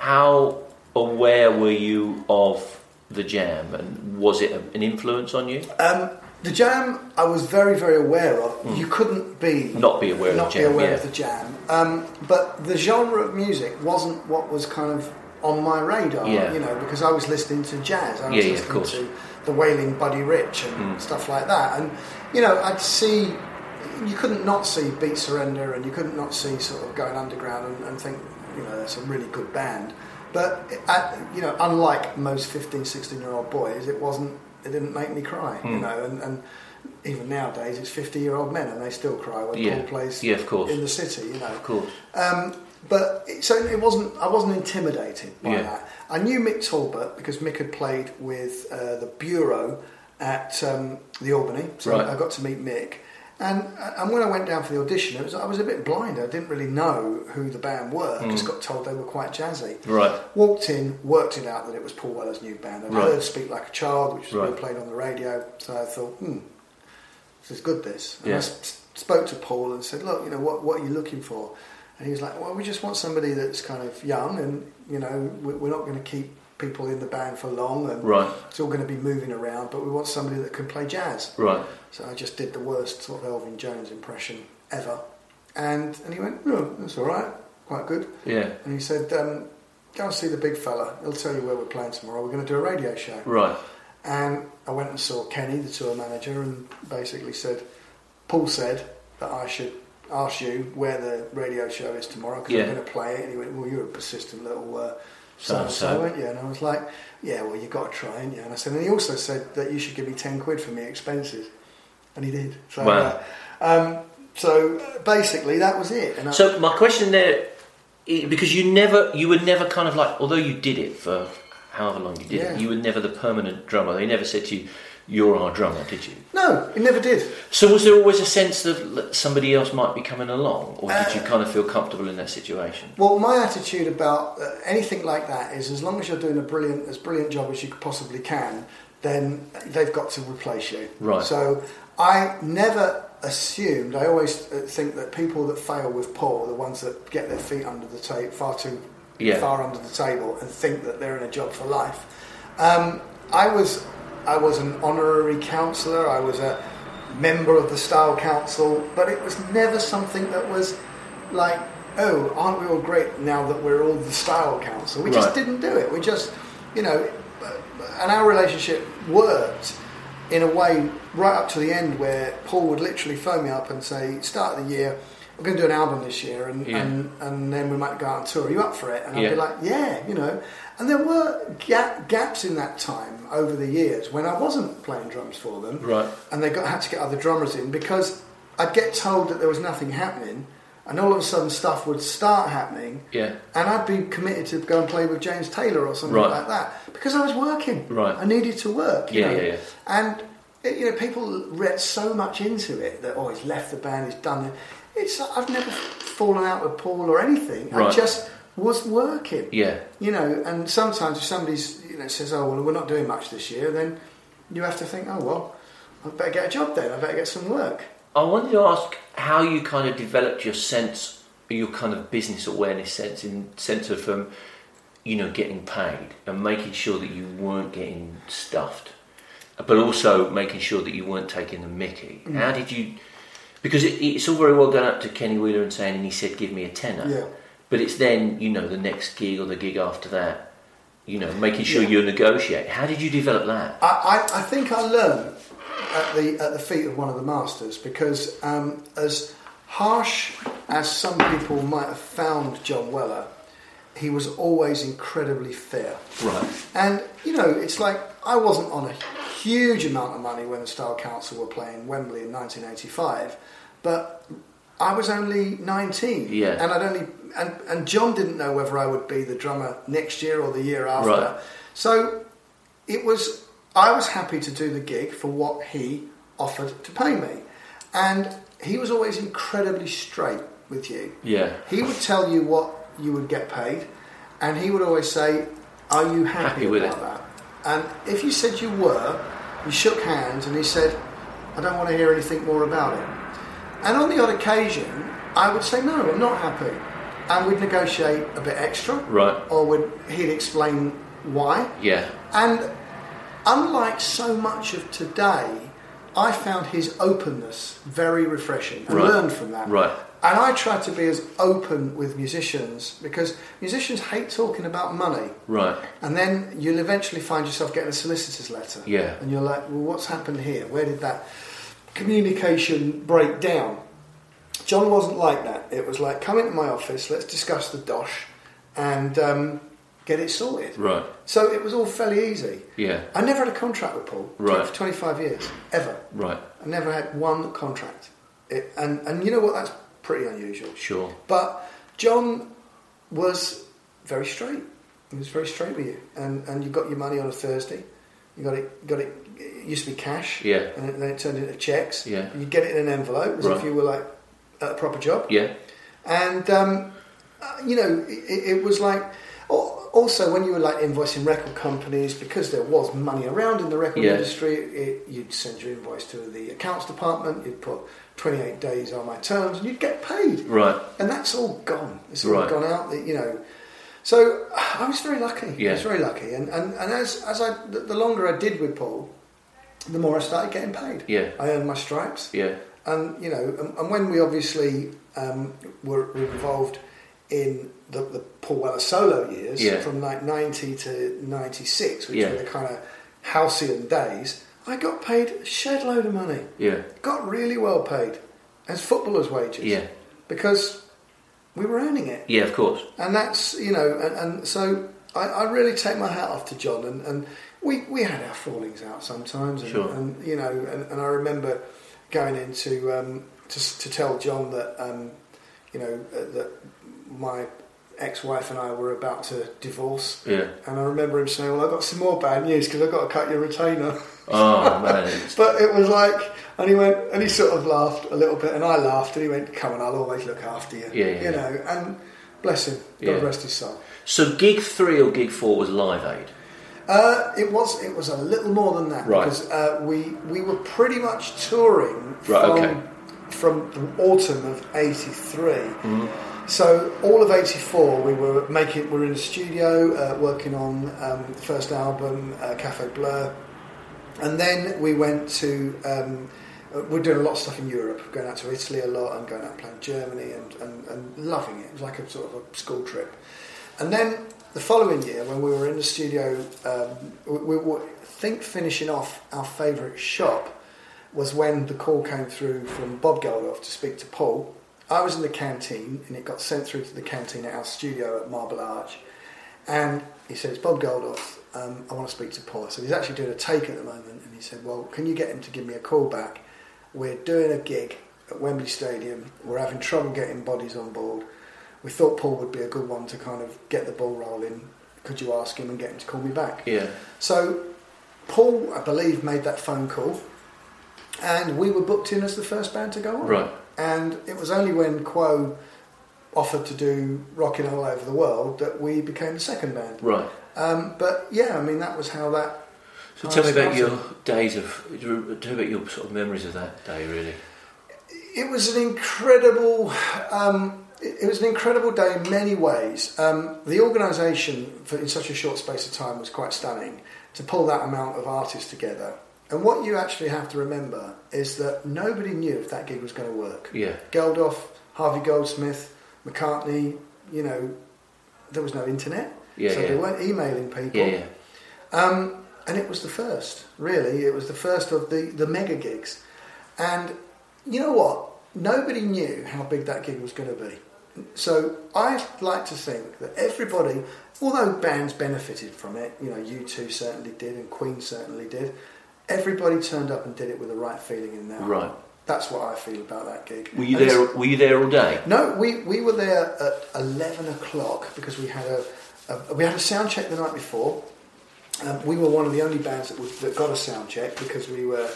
how aware were you of the jam, and was it a- an influence on you? um, the Jam I was very very aware of. You couldn't be Not be aware not of the be jam. aware yeah. of the Jam, um, but the genre of music wasn't what was kind of on my radar. Yeah. You know, because I was listening to jazz. I was Yeah, listening to the Wailing Buddy Rich and Mm. stuff like that, and you know, I'd see. You couldn't not see Beat Surrender, and you couldn't not see sort of going underground and, and think, you know, that's a really good band. But uh, you know, unlike most 15, 16 year old boys, it wasn't. It didn't make me cry. You Mm. know, and, and even nowadays, it's 50 year old men and they still cry when Yeah. Paul plays Yeah, of course. in the city. You know, Of course. um, but it, so it wasn't. I wasn't intimidated by Yeah. that. I knew Mick Talbot because Mick had played with uh, the Bureau at um, the Albany, so Right. I got to meet Mick. And and when I went down for the audition, it was, I was a bit blind. I didn't really know who the band were. Just got told they were quite jazzy. Right. Walked in, worked it out that it was Paul Weller's new band. I'd Right. heard "Speak Like a Child," which was Right. being played on the radio. So I thought, hmm, this is good. This. And Yeah. I s- spoke to Paul and said, look, you know, what what are you looking for? And he was like, well, we just want somebody that's kind of young, and you know, we're not going to keep people in the band for long, and Right. it's all going to be moving around. But we want somebody that can play jazz. Right. So I just did the worst sort of Elvin Jones impression ever. And and he went, no, that's all right, quite good. Yeah. And he said, um, go and see the big fella. He'll tell you where we're playing tomorrow. We're going to do a radio show. Right. And I went and saw Kenny, the tour manager, and basically said, Paul said that I should ask you where the radio show is tomorrow because Yeah. I'm going to play it. And he went, well, you're a persistent little uh, So-and-so. so-and-so, weren't you? And I was like, yeah, well, you've got to try, ain't you? And I said, and he also said that you should give me 10 quid for me expenses. And he did. So, Wow. uh, um, so basically, that was it. And I, So my question there, because you never, you were never kind of like, although you did it for however long you did Yeah. it, you were never the permanent drummer. They never said to you, "You're our drummer," did you? no, it never did. So was there always a sense that somebody else might be coming along, or did Uh, you kind of feel comfortable in that situation? Well, my attitude about uh, anything like that is as long as you're doing a brilliant, as brilliant job as you possibly can, then they've got to replace you. Right. So I never assumed. I always uh, think that people that fail with Paul are the ones that get their feet under the table, far too Yeah. far under the table, and think that they're in a job for life. Um, I was, I was an honorary counsellor. I was a member of the Style Council, but it was never something that was like, oh, aren't we all great now that we're all the Style Council? We just didn't do it. We just, you know, uh, and our relationship worked in a way right up to the end where Paul would literally phone me up and say, start of the year, we're going to do an album this year and, Yeah. and, and then we might go out on tour. Are you up for it? And I'd Yeah. be like, yeah, you know. And there were gap, gaps in that time over the years when I wasn't playing drums for them Right. and they got, had to get other drummers in because I'd get told that there was nothing happening and all of a sudden stuff would start happening Yeah. and I'd be committed to go and play with James Taylor or something Right. like that because I was working. Right. I needed to work. Yeah, yeah, yeah. And it, you know, people read so much into it that oh, he's left the band, he's done it. It's I've never fallen out with Paul or anything. I just was working. Yeah. You know, and sometimes if somebody's you know says, oh well, we're not doing much this year, then you have to think, oh well, I'd better get a job then. I better get some work. I wanted to ask how you kind of developed your sense, your kind of business awareness sense, in sense of um, you know getting paid and making sure that you weren't getting stuffed, but also making sure that you weren't taking the Mickey. Mm. How did you? Because it, it's all very well going up to Kenny Wheeler and saying, and he said, "Give me a tenner." Yeah. But it's then, you know, the next gig or the gig after that, you know, making sure Yeah. you negotiate. How did you develop that? I, I, I think I learned at the at the feet of one of the masters because um, as harsh as some people might have found John Weller, he was always incredibly fair. Right. And you know, it's like I wasn't on a huge amount of money when the Style Council were playing Wembley in 1985, but I was only 19, Yeah. and I'd only and, and John didn't know whether I would be the drummer next year or the year after. Right. So it was I was happy to do the gig for what he offered to pay me, and he was always incredibly straight with you. Yeah. He would tell you what you would get paid, and he would always say, "Are you happy, Happy with about it. that?" And if you said you were, you shook hands, and he said, "I don't want to hear anything more about it." And on the odd occasion, I would say, "No, I'm not happy," and we'd negotiate a bit extra, Right. or would he'd explain why. Yeah. And unlike so much of today, I found his openness very refreshing. I Right. learned from that. Right. And I try to be as open with musicians because musicians hate talking about money. Right. And then you'll eventually find yourself getting a solicitor's letter. Yeah. And you're like, well, what's happened here? Where did that communication break down? John wasn't like that. It was like, come into my office, let's discuss the dosh and um, get it sorted. Right. So it was all fairly easy. Yeah. I never had a contract with Paul Right. for 25 years, ever. Right. I never had one contract. It, and, and you know what? That's pretty unusual. Sure. But John was very straight. He was very straight with you, and and you got your money on a Thursday. You got it. Got it. It used to be cash. Yeah. And then it turned into checks. Yeah. You get it in an envelope as Right. if you were like at a proper job. Yeah. And um, uh, you know, it, it was like. Al- Also, when you were like invoicing record companies, because there was money around in the record Yeah. industry, it, you'd send your invoice to the accounts department. You'd put 28 days on my terms, and you'd get paid Right. and that's all gone. It's all Right. gone out. You know, so I was very lucky. I was very lucky, and and, and as as I the, the longer I did with Paul, the more I started getting paid. Yeah. I earned my stripes, Yeah. and you know, and, and when we obviously um, were, were involved in the, the Paul Weller solo years Yeah. from like ninety to ninety six, which Yeah. were the kind of halcyon days. I got paid a shed load of money. Yeah. Got really well paid as footballers' wages Yeah. because we were earning it. Yeah. Of course. And that's, you know, and, and so I, I really take my hat off to John. And, and we, we had our fallings out sometimes. And, Sure. and you know, and, and I remember going into um, to, to tell John that, um, you know, uh, that my ex-wife and I were about to divorce. Yeah. And I remember him saying, "Well, I've got some more bad news because I've got to cut your retainer." Oh man. But it was like, and he went, and he sort of laughed a little bit, and I laughed, and he went, "Come on, I'll always look after you." Yeah, yeah, you know, and bless him, God Yeah. rest his soul. So gig three or gig four was Live Aid. Uh, it was, it was a little more than that Right. because uh, we we were pretty much touring Right, from okay. from the autumn of '83. Mm-hmm. So all of '84, we were making, we were in the studio uh, working on um, the first album, uh, Café Bleu, and then we went to. Um, uh, we're doing a lot of stuff in Europe, going out to Italy a lot, and going out playing Germany, and, and, and loving it. It was like a sort of a school trip. And then the following year, when we were in the studio, um, we, we were think finishing off our favourite shop was when the call came through from Bob Geldof to speak to Paul. I was in the canteen, and it got sent through to the canteen at our studio at Marble Arch. And he said, It's Bob Geldof. Um, I want to speak to Paul. So he's actually doing a take at the moment. And he said, Well, can you get him to give me a call back? We're doing a gig at Wembley Stadium. We're having trouble getting bodies on board. We thought Paul would be a good one to kind of get the ball rolling. Could you ask him and get him to call me back? Yeah. So Paul, I believe, made that phone call. And we were booked in as the first band to go on. Right. And it was only when Quo offered to do Rocking All Over the World that we became the second band. Right. Um, but yeah, I mean, that was how that. So tell me about started. your days of. Tell me about your sort of memories of that day, really. It was an incredible. Um, it it was an incredible day in many ways. Um, the organisation, in such a short space of time, was quite stunning to pull that amount of artists together. And what you actually have to remember is that nobody knew if that gig was going to work. Yeah. Geldof, Harvey Goldsmith, McCartney, you know, there was no internet, Yeah, so yeah. they weren't emailing people. Yeah, yeah. Um, and it was the first, really. It was the first of the, the mega gigs. And you know what? Nobody knew how big that gig was going to be. So I like to think that everybody, although bands benefited from it, you know, U2 certainly did and Queen certainly did, everybody turned up and did it with the right feeling in their heart. Right. That's what I feel about that gig. Were you And there? Were you there all day? no, we, we were there at eleven o'clock because we had a, a we had a sound check the night before. Um, we were one of the only bands that, was, that got a sound check because we were.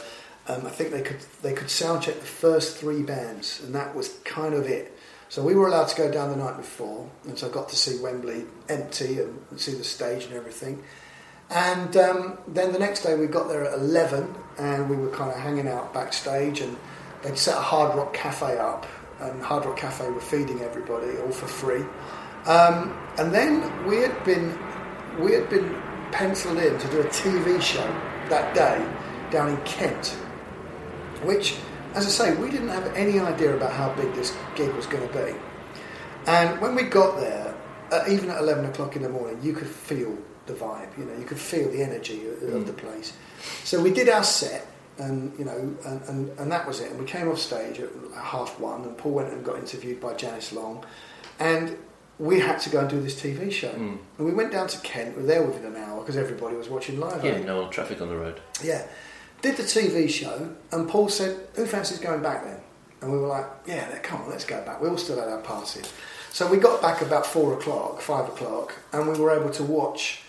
Um, I think they could they could sound check the first three bands, and that was kind of it. So we were allowed to go down the night before, and so I got to see Wembley empty and see the stage and everything. And um, then the next day we got there at 11 and we were kind of hanging out backstage and they'd set a Hard Rock Cafe up and Hard Rock Cafe were feeding everybody all for free. Um, and then we had been we had been penciled in to do a TV show that day down in Kent, which, as I say, we didn't have any idea about how big this gig was going to be. And when we got there, uh, even at 11 o'clock in the morning, you could feel the vibe, you know, you could feel the energy of, of the place. So we did our set, and, you know, and, and, and that was it. And we came off stage at half one, and Paul went and got interviewed by Janice Long. And we had to go and do this TV show. Mm. And we went down to Kent, we were there within an hour because everybody was watching live. Yeah, no traffic on the road. Yeah. Did the TV show, and Paul said, Who fancies going back then? And we were like, Yeah, come on, let's go back. We all still had our passes. So we got back about four o'clock, five o'clock, and we were able to watch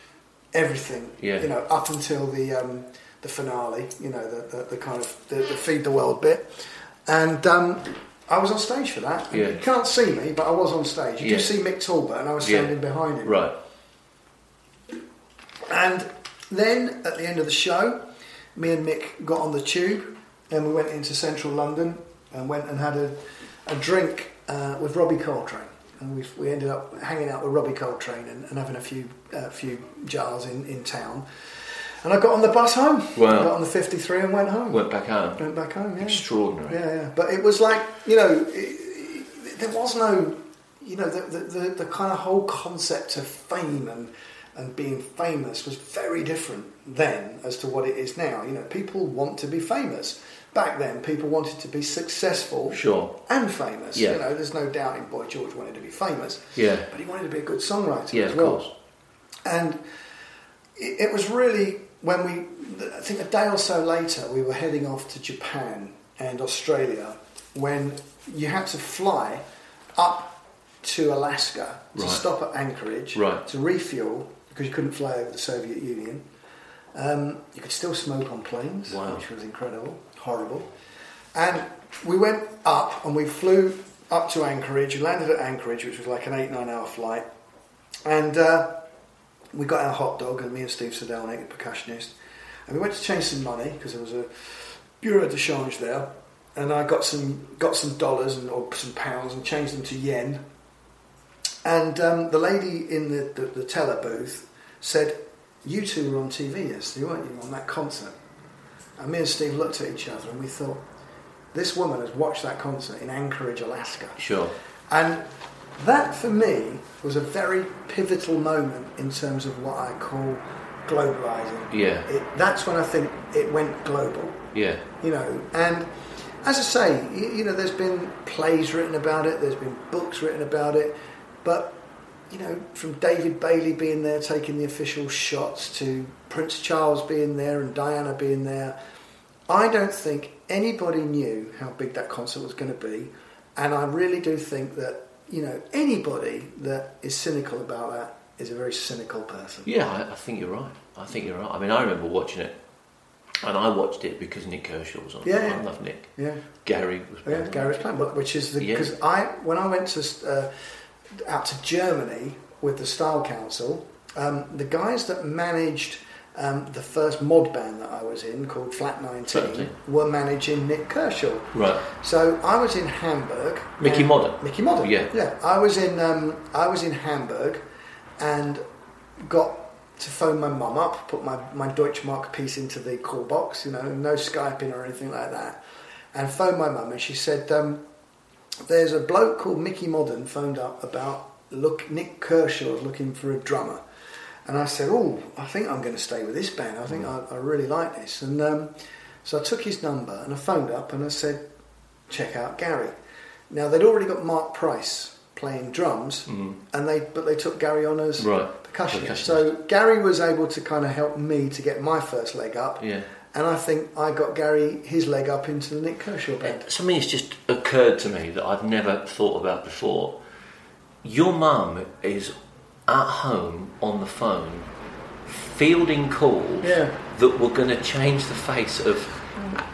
everything, Yeah. you know, up until the um, the finale, you know, the, the, the kind of the, the feed the world bit. And um, I was on stage for that. Yeah. You can't see me, but I was on stage. You Yeah. see Mick Talbot, and I was standing behind him. Right. And then at the end of the show, me and Mick got on the tube and we went into central London and went and had a, a drink uh, with Robbie Coltrane. And we, we ended up hanging out with Robbie Coltrane and, and having a few uh, few jars in, in town. And I got on the bus home. Wow. Got on the 53 and went home. Went back home. Went back home, yeah. Extraordinary. Yeah, yeah. But it was like, you know, it, it, there was no, you know, the, the, the, the kind of whole concept of fame and, and being famous was very different then as to what it is now. You know, people want to be famous. Back then, people wanted to be successful Sure. and famous. Yeah. You know, there's no doubting Boy George wanted to be famous, Yeah. but he wanted to be a good songwriter Yeah, as of well. course. And it, it was really when we, I think a day or so later, we were heading off to Japan and Australia when you had to fly up to Alaska to Right. stop at Anchorage Right. to refuel because you couldn't fly over the Soviet Union. Um, you could still smoke on planes, Wow. which was incredible, horrible. And we went up and we flew up to Anchorage. We landed at Anchorage, which was like an eight, nine hour flight. And uh, we got our hot dog, and me and Steve Sidelnyk, the percussionist, and we went to change some money because there was a bureau de change there. And I got some got some dollars and or some pounds and changed them to yen. And um, the lady in the, the, the teller booth said, "You two were on TV yesterday, weren't you, on that concert?" And me and Steve looked at each other and we thought, "This woman has watched that concert in Anchorage, Alaska." Sure. And that for me was a very pivotal moment in terms of what I call globalizing. Yeah. It, that's when I think it went global, Yeah. you know. And as I say, you, you know, there's been plays written about it, there's been books written about it, but you know, from David Bailey being there taking the official shots to Prince Charles being there and Diana being there, I don't think anybody knew how big that concert was going to be, and I really do think that you know anybody that is cynical about that is a very cynical person. Yeah, I, I think you're right. I think you're right. I mean, I remember watching it, and I watched it because Nik Kershaw was on. Yeah, I love Nick. Yeah, Gary was. yeah, playing. Gareth's plan, but which is the Yeah. because I when I went to uh, out to Germany with the Style Council, um, the guys that managed. Um, the first mod band that I was in, called Flat 19, Flat 19. were managing Nik Kershaw. Right. So I was in Hamburg. Mickey and- Modern? Mickey Modern. Yeah. yeah. I was in um, I was in Hamburg, and got to phone my mum up, put my my Deutschmark piece into the call box. You know, no skyping or anything like that, and phoned my mum, and she said, um, "There's a bloke called Mickey Modern phoned up about look Nik Kershaw looking for a drummer, and I said, "Oh, I think I'm going to stay with this band. I think I, I really like this." And um, so I took his number and I phoned up and I said, "Check out Gary." Now they'd already got Mark Price playing drums, Mm. and they but they took Gary on as Right. percussionist. Percussionist. So Gary was able to kind of help me to get my first leg up, Yeah. And I think I got Gary his leg up into the Nik Kershaw band. Something has just occurred to me that I've never thought about before. Your mum is at home on the phone fielding calls Yeah. that were going to change the face of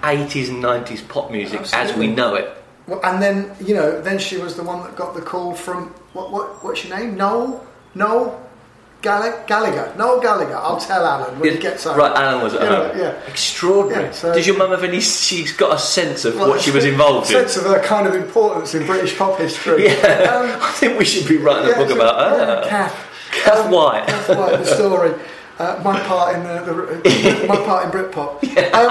80s and 90s pop music as we know it. Well, and then you know, then she was the one that got the call from what what what's your name? Noel Noel Gall- Gallagher. Noel Gallagher. I'll tell Alan when he gets home. Right, Alan was at Yeah, home. yeah. Extraordinary. Yeah, so- Did your mum have any? She's got a sense of Well, what she was involved in. sense of her kind of importance in British pop history. Yeah, I think we should be writing a book so- about yeah, her. Kath. Kath White. Kath White, the story. Uh, my part in the, the my part in Britpop. Um,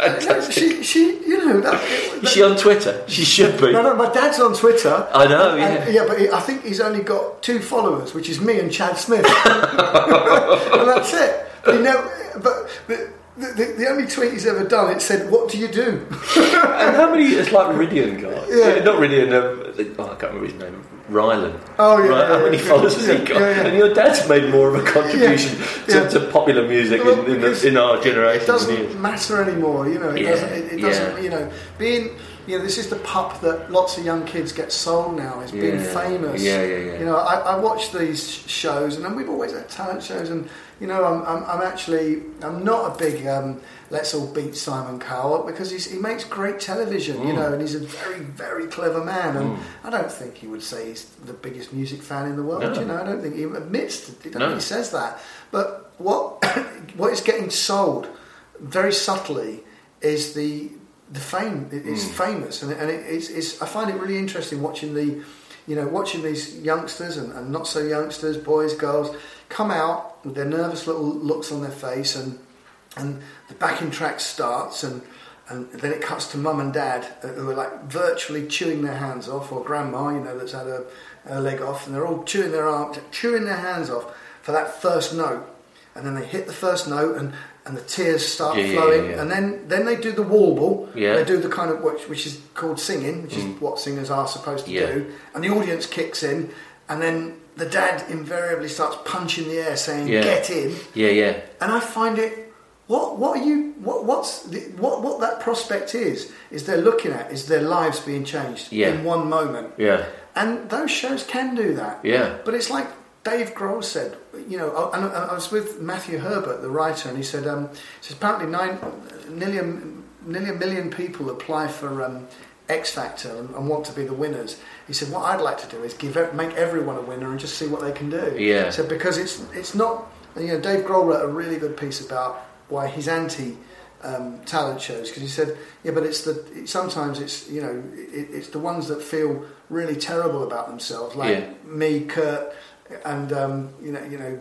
Fantastic. she, she, you know, that, Is she on Twitter? She should be. No, no, my dad's on Twitter. I know, And- and- yeah. yeah, but he, I think he's only got two followers, which is me and Chad Smith, and that's it. But he never, but the, the, the only tweet he's ever done, it said, "What do you do?" And how many? It's like Ridian guy. Yeah. not Ridian. Um, oh, I can't remember his name. Rylan. Oh, yeah, Right, how many yeah, followers has he got? yeah, yeah. And your dad's made more of a contribution Yeah, to, to popular music Well, in, in, the, in our generation. It than doesn't matter anymore, you know. It Yeah, doesn't. It, it doesn't. yeah. You know, being. You know, this is the pup that lots of young kids get sold now. Is being Yeah. famous. Yeah, yeah, yeah. You know, I, I watch these shows, and we've always had talent shows, and you know, I'm, I'm, I'm actually, I'm not a big um, let's all beat Simon Cowell because he's, he makes great television, you Mm. know, and he's a very, very clever man, and Mm. I don't think he would say he's the biggest music fan in the world. No. You know, I don't think he admits, to, I don't No. think he says that. But what what is getting sold very subtly is the the fame. It's Mm. famous, and, it, and it, it's, it's. I find it really interesting watching the, you know, watching these youngsters and, and not so youngsters, boys, girls, come out with their nervous little looks on their face, and and the backing track starts, and and then it cuts to mum and dad uh, who are like virtually chewing their hands off, or grandma, you know, that's had a, a leg off, and they're all chewing their arms, chewing their hands off for that first note, and then they hit the first note, and and the tears start Yeah, yeah, flowing, yeah, yeah. and then then they do the warble, Yeah. they do the kind of which, which is called singing, which Mm. is what singers are supposed to Yeah. do, and the audience kicks in, and then the dad invariably starts punching the air, saying Yeah. "Get in," Yeah, yeah. and I find it. What what are you what what's the, what what that prospect is is they're looking at is their lives being changed Yeah. in one moment, Yeah, and those shows can do that. yeah. But it's like Dave Grohl said, you know, I, I I was with Matthew Herbert, the writer, and he said, um, he says apparently nine, nearly, a, nearly a million people apply for um, X Factor and, and want to be the winners. He said, what I'd like to do is give make everyone a winner and just see what they can do. Yeah. He said because it's it's not, you know, Dave Grohl wrote a really good piece about why he's anti. Um, talent shows because he said, yeah, but it's the it, sometimes it's you know it, it's the ones that feel really terrible about themselves, like Yeah. me, Kurt, and um, you know, you know,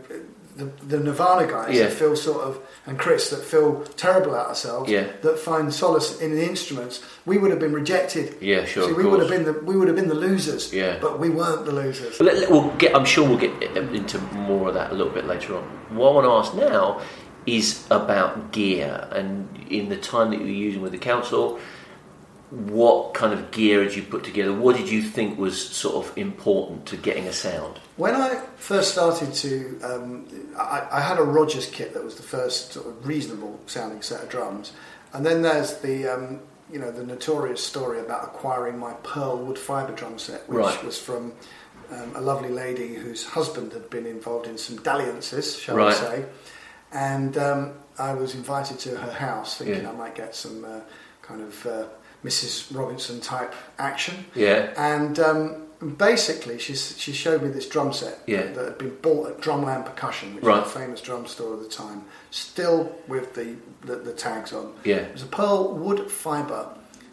the, the Nirvana guys Yeah. that feel sort of, and Chris that feel terrible about ourselves, Yeah. that find solace in the instruments. We would have been rejected. Yeah, sure. We would have been the we would have been the losers. Yeah. but we weren't the losers. Let- let- we'll get, I'm sure we'll get into more of that a little bit later on. What I want to ask now is about gear and in the time that you were using with the council, what kind of gear did you put together? What did you think was sort of important to getting a sound? When I first started to, um, I, I had a Rogers kit that was the first sort of reasonable sounding set of drums, and then there's the, um, you know, the notorious story about acquiring my Pearl wood fibre drum set, which Right. was from um, a lovely lady whose husband had been involved in some dalliances, shall Right. we say, and um, I was invited to her house, thinking Yeah. I might get some uh, kind of uh, Mrs. Robinson type action. Yeah, And um, basically, she, she showed me this drum set Yeah. that, that had been bought at Drumland Percussion, which Right. was a famous drum store at the time, still with the, the, the tags on. yeah, It was a Pearl wood fibre,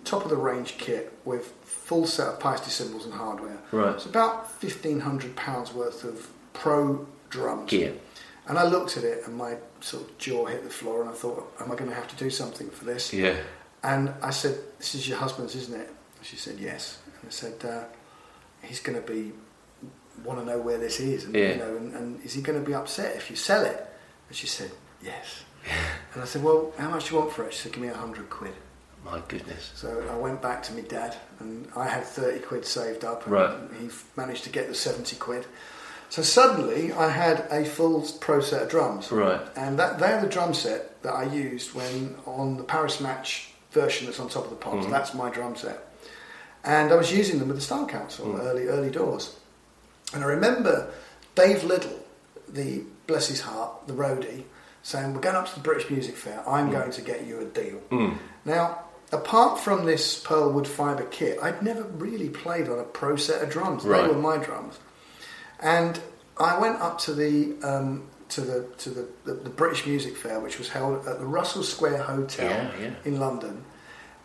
top of the range kit with full set of Paiste cymbals and hardware. right. It's about £1,500 worth of pro drums. Gear. And I looked at it and my sort of jaw hit the floor and I thought, am I going to have to do something for this? Yeah, And I said, "This is your husband's, isn't it?" She said, "Yes." And I said, uh, "He's going to be want to know where this is, and, Yeah. you know, and, and is he going to be upset if you sell it? And she said, yes. and I said, well, how much do you want for it? She said, give me a hundred quid. My goodness. So I went back to my dad, and I had 30 quid saved up, and Right. he managed to get the 70 quid. So suddenly I had a full pro set of drums. Right. And that they're the drum set that I used when on the Paris Match version that's on top of the pops. Mhm. That's my drum set. And I was using them with the Style Council Mm. early early doors. And I remember Dave Little, the bless his heart, the roadie, saying, "We're going up to the British Music Fair. I'm Mm. going to get you a deal." Mm. Now, apart from this Pearlwood fibre kit, I'd never really played on a pro set of drums. Right. They were my drums, and I went up to the um, to the to the, the, the British Music Fair, which was held at the Russell Square Hotel Yeah, yeah. in London,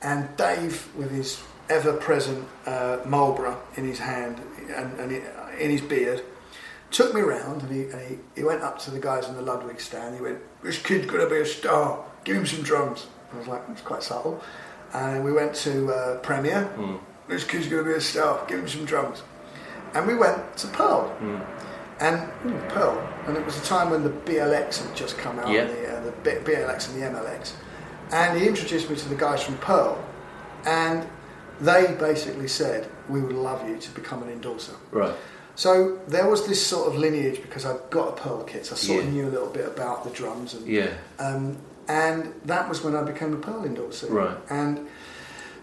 and Dave with his ever-present uh, Marlborough in his hand and, and in his beard. Took me round and, he, and he, he went up to the guys in the Ludwig stand. He went, "This kid's going to be a star. Give him some drums." I was like, "That's quite subtle." And we went to uh, Premier. Mm. This kid's going to be a star. Give him some drums. And we went to Pearl. Mm. And mm, Pearl, and it was a time when the BLX had just come out, Yeah. the, uh, the B- BLX and the MLX. And he introduced me to the guys from Pearl, and they basically said, "We would love you to become an endorser." Right. So there was this sort of lineage because I'd got a Pearl kit, so I sort of knew a little bit about the drums, and Yeah. um, and that was when I became a Pearl endorser. Right. And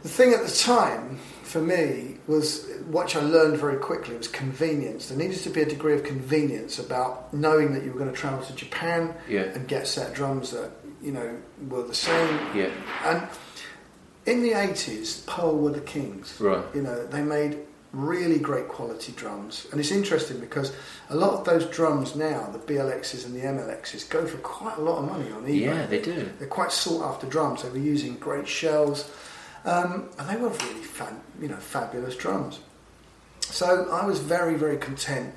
the thing at the time for me was, which I learned very quickly, was convenience. There needed to be a degree of convenience about knowing that you were going to travel to Japan Yeah. and get set of drums that you know were the same. Yeah. And in the eighties, Pearl were the kings. Right. You know, they made really great quality drums, and it's interesting because a lot of those drums now, the BLXs and the MLXs, go for quite a lot of money on eBay. Yeah, they do. They're quite sought after drums. They were using great shells, um, and they were really fan, you know, fabulous drums. So I was very, very content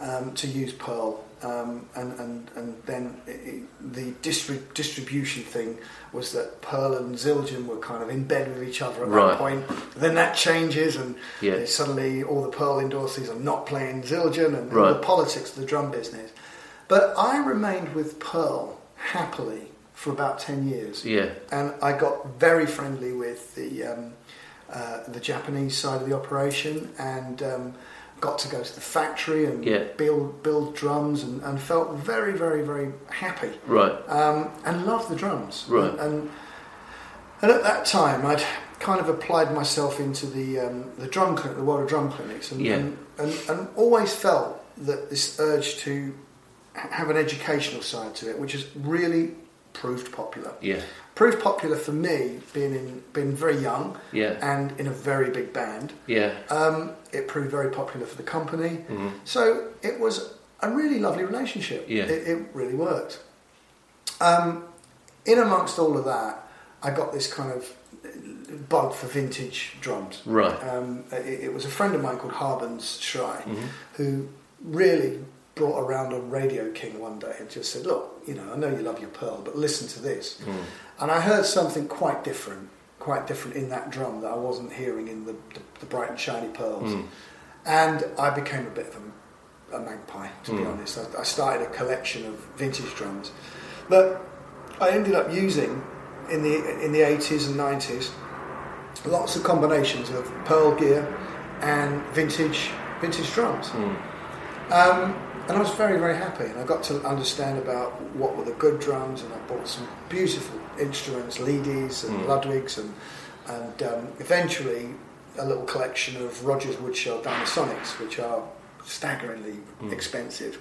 um, to use Pearl, um, and, and and then it, the distri- distribution thing was that Pearl and Zildjian were kind of in bed with each other at Right. that point. Then that changes, and Yeah. suddenly all the Pearl endorsees are not playing Zildjian, and, and the politics of the drum business. But I remained with Pearl happily for about ten years Yeah. and I got very friendly with the um, uh, the Japanese side of the operation, and um, got to go to the factory and Yeah. build build drums, and, and felt very, very, very happy, Right. um, and loved the drums. Right. And, and and at that time, I'd kind of applied myself into the um, the drum clinic, the world of drum clinics, and, Yeah. and, and and always felt that this urge to have an educational side to it, which has really proved popular Yeah. proved popular for me being in being very young Yeah. and in a very big band. Yeah. Um, it proved very popular for the company. Mhm. So it was a really lovely relationship. Yeah. It, it really worked. Um, in amongst all of that, I got this kind of bug for vintage drums. Right. Um, it, it was a friend of mine called Harbens Schrei Mhm. who really brought around a Radio King one day and just said, "Look, you know, I know you love your Pearl, but listen to this." Mm. And I heard something quite different, quite different in that drum that I wasn't hearing in the, the, the bright and shiny pearls. Mm. And I became a bit of a, a magpie, to be Mm. honest. I, I started a collection of vintage drums. But I ended up using, in the, in the 80s and 90s, lots of combinations of pearl gear and vintage, vintage drums. Mm. Um, and I was very, very happy. And I got to understand about what were the good drums, and I bought some beautiful instruments, Leedys and Mm. Ludwigs, and, and um, eventually a little collection of Rogers Woodshell Dynasonics, which are staggeringly Mm. expensive.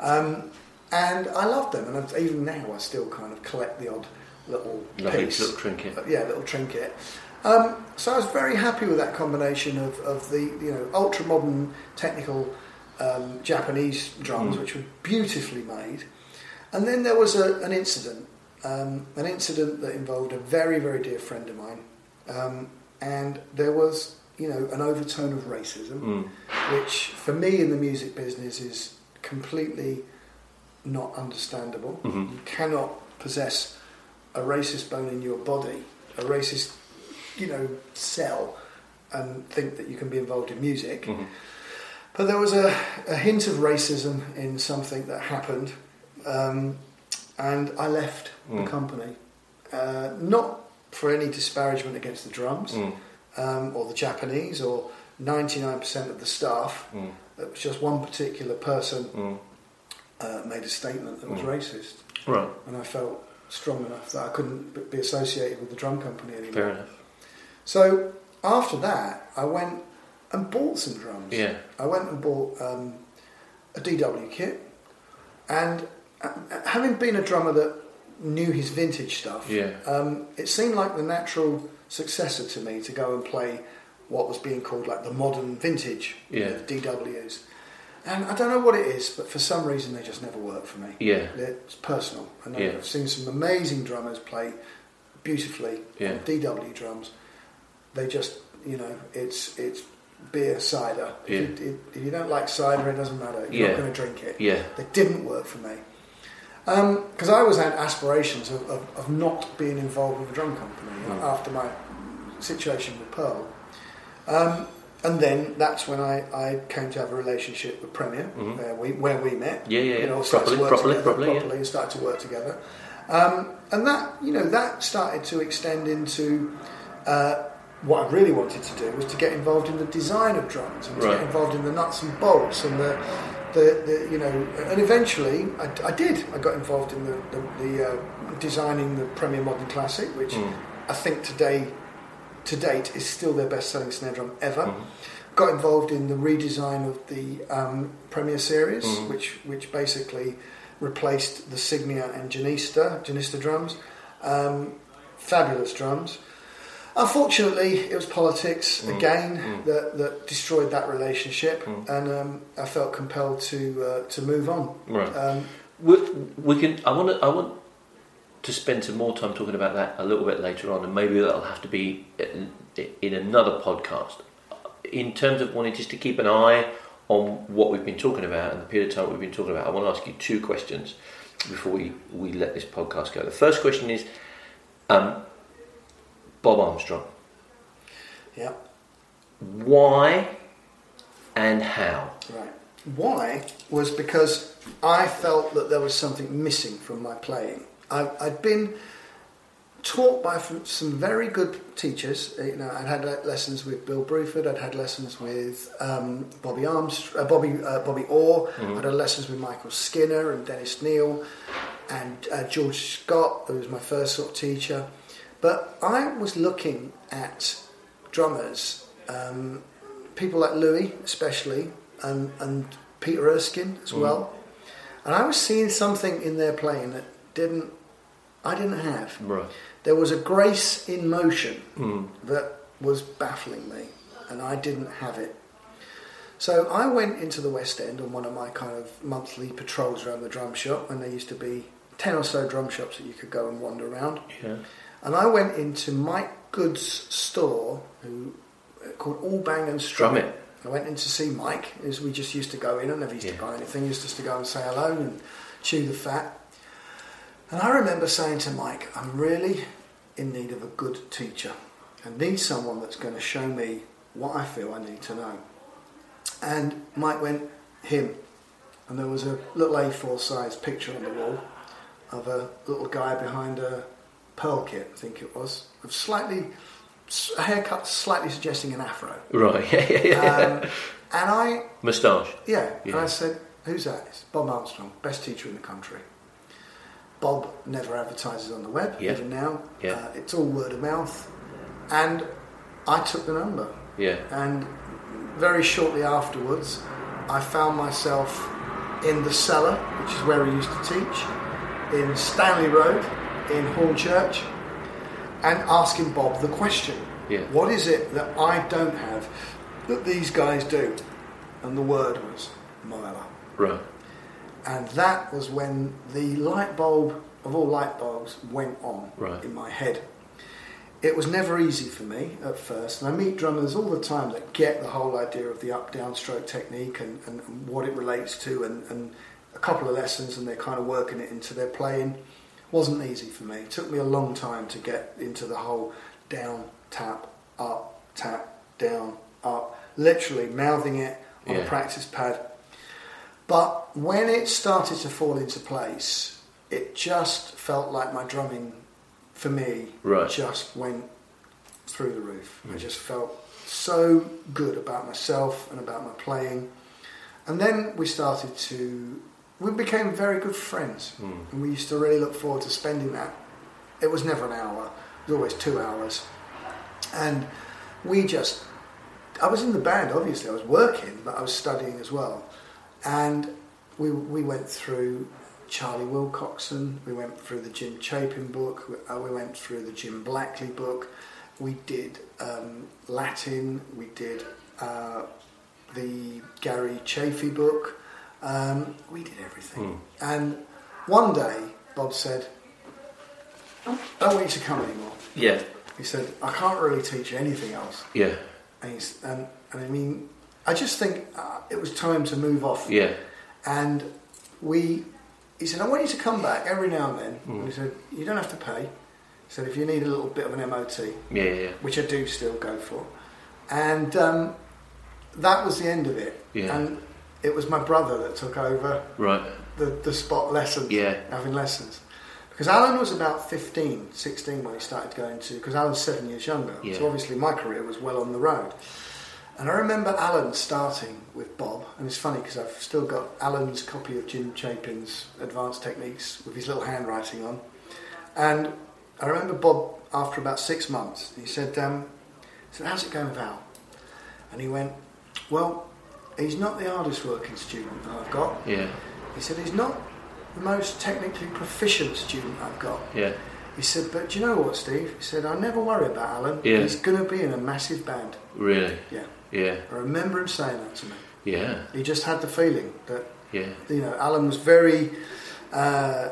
Um, and I love them, and I've, even now I still kind of collect the odd little Lovely piece little trinket. uh, yeah, little trinket. Um, so I was very happy with that combination of, of the you know ultra modern technical um, Japanese drums, Mm. which were beautifully made. And then there was a, an incident, um, an incident that involved a very very dear friend of mine, um, and there was you know an overtone of racism, Mm. which for me in the music business is completely not understandable. Mhm. You cannot possess a racist bone in your body, a racist, you know, cell, and think that you can be involved in music. Mhm. But there was a, a hint of racism in something that happened, um, and I left Mm. the company. Uh, not for any disparagement against the drums Mm. um, or the Japanese or 99% of the staff. Mm. It was just one particular person Mm. uh, made a statement that was Mm. racist, Right. and I felt strong enough that I couldn't be associated with the drum company anymore. Fair enough. So after that, I went and bought some drums. Yeah. I went and bought um, a DW kit, and uh, having been a drummer that knew his vintage stuff, Yeah. um, it seemed like the natural successor to me to go and play what was being called like the modern vintage Yeah. of DWs. And I don't know what it is, but for some reason they just never work for me. Yeah. It's personal. And Yeah. I've seen some amazing drummers play beautifully Yeah. on DW drums. They just, you know, it's it's beer cider. If, you, if you don't like cider, it doesn't matter. You're Yeah. not going to drink it. Yeah. They didn't work for me. Because I always had aspirations of, of, of not being involved with a drum company Mm. after my situation with Pearl. Um, and then that's when I, I came to have a relationship with Premier, Mhm. where, we, where we met. Yeah, yeah, You yeah. know, Properly, properly, together properly, yeah. and started to work together. Um, and that, you know, that started to extend into uh, what I really wanted to do was to get involved in the design of drums and to Right. get involved in the nuts and bolts and the, the, the you know, and eventually I, I did. I got involved in the, the, the uh, designing the Premier Modern Classic, which Mm. I think today, to date, is still their best-selling snare drum ever. Mhm. Got involved in the redesign of the um, Premier Series, Mhm. which which basically replaced the Signia and Genista Genista drums. Um, fabulous drums. Unfortunately, it was politics Mm. again Mm. that, that destroyed that relationship, Mm. and um, I felt compelled to uh, to move on. Right. Um, We, we can. I want. To, I want to spend some more time talking about that a little bit later on, and maybe that'll have to be in, in another podcast. In terms of wanting just to keep an eye on what we've been talking about and the period of time we've been talking about, I want to ask you two questions before we, we let this podcast go. The first question is um, Bob Armstrong. yeah, Why and how? right. Why was because I felt that there was something missing from my playing. I, I'd been taught by some very good teachers. You know, I'd had lessons with Bill Bruford. I'd had lessons with um, Bobby Armstrong, uh, Bobby uh, Bobby Orr. Mhm. I'd had lessons with Michael Skinner and Dennis Neal and uh, George Scott, who was my first sort of teacher. But I was looking at drummers, um, people like Louis, especially, and, and Peter Erskine as Mm. well. And I was seeing something in their playing that didn't, I didn't have. Right. There was a grace in motion Mm. that was baffling me, and I didn't have it. So I went into the West End on one of my kind of monthly patrols around the drum shop, and there used to be 10 or so drum shops that you could go and wander around. Yeah. And I went into Mike Good's store, who uh, called All Bang and Strum It. I went in to see Mike, as we just used to go in. I never used Yeah. to buy anything, used just to go and say hello and chew the fat. And I remember saying to Mike, I'm really in need of a good teacher. I need someone that's going to show me what I feel I need to know. And Mike went, him. And there was a little A4 size picture on the wall of a little guy behind a pearl kit, I think it was, of slightly, a haircut slightly suggesting an afro. Right. Yeah. Yeah. yeah. Um, and I, Moustache. yeah, and I said, who's that? It's Bob Armstrong, best teacher in the country. Bob never advertises on the web, Yeah. even now. Yeah. Uh, it's all word of mouth. And I took the number. Yeah. And very shortly afterwards, I found myself in the cellar, which is where he used to teach, in Stanley Road, in Hornchurch, and asking Bob the question Yeah. What is it that I don't have that these guys do? And the word was Moeller. Right. And that was when the light bulb of all light bulbs went on Right. in my head. It was never easy for me at first, and I meet drummers all the time that get the whole idea of the up down stroke technique and, and, and what it relates to, and, and a couple of lessons, and they're kind of working it into their playing. Wasn't easy for me. It took me a long time to get into the whole down, tap, up, tap, down, up, literally mouthing it on Yeah. a practice pad. But when it started to fall into place, it just felt like my drumming, for me, Right. just went through the roof. I mm. just felt so good about myself and about my playing. And then we started to, we became very good friends. Mm. And we used to really look forward to spending that. It was never an hour, it was always two hours. And we just, I was in the band, obviously, I was working, but I was studying as well. And we, we went through Charlie Wilcoxon, we went through the Jim Chapin book, we, uh, went through the Jim Blackley book, we did um, Latin, we did uh, the Gary Chaffee book, um, we did everything. And one day, Bob said, I don't want you to come anymore. Yeah, He said, I can't really teach you anything else. yeah, And, he's, and, and I mean, I just think uh, it was time to move off. yeah. And we, he said, I want you to come back every now and then. Mm. And he said, you don't have to pay. He said, if you need a little bit of an MOT, Yeah, yeah, yeah. which I do still go for. And um, that was the end of it. Yeah. And it was my brother that took over Right. the, the spot lessons, Yeah. having lessons. Because Alan was about 15, 16 when he started going to, because Alan's seven years younger. Yeah. So obviously my career was well on the road. And I remember Alan starting with Bob, and it's funny because I've still got Alan's copy of Jim Chapin's Advanced Techniques with his little handwriting on. And I remember Bob, after about six months, he said, um, he said How's it going Val? And he went, Well, he's not the hardest working student that I've got. Yeah, He said, he's not the most technically proficient student I've got. yeah, He said, but do you know what, Steve? He said, I never worry about Alan. Yeah. He's going to be in a massive band. really. Yeah. Yeah, I remember him saying that to me. yeah, He just had the feeling that, yeah, you know, Alan was very, uh,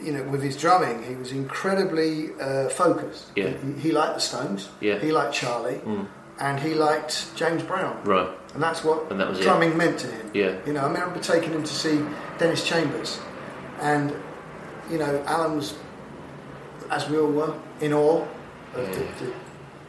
you know, with his drumming, he was incredibly uh, focused. Yeah. He, he liked the Stones. Yeah. He liked Charlie. Mm. And he liked James Brown. right. And that's what And that was it. drumming meant to him. Yeah, You know, I remember taking him to see Dennis Chambers, and you know, Alan was, as we all were, in awe. Of Yeah. the, the,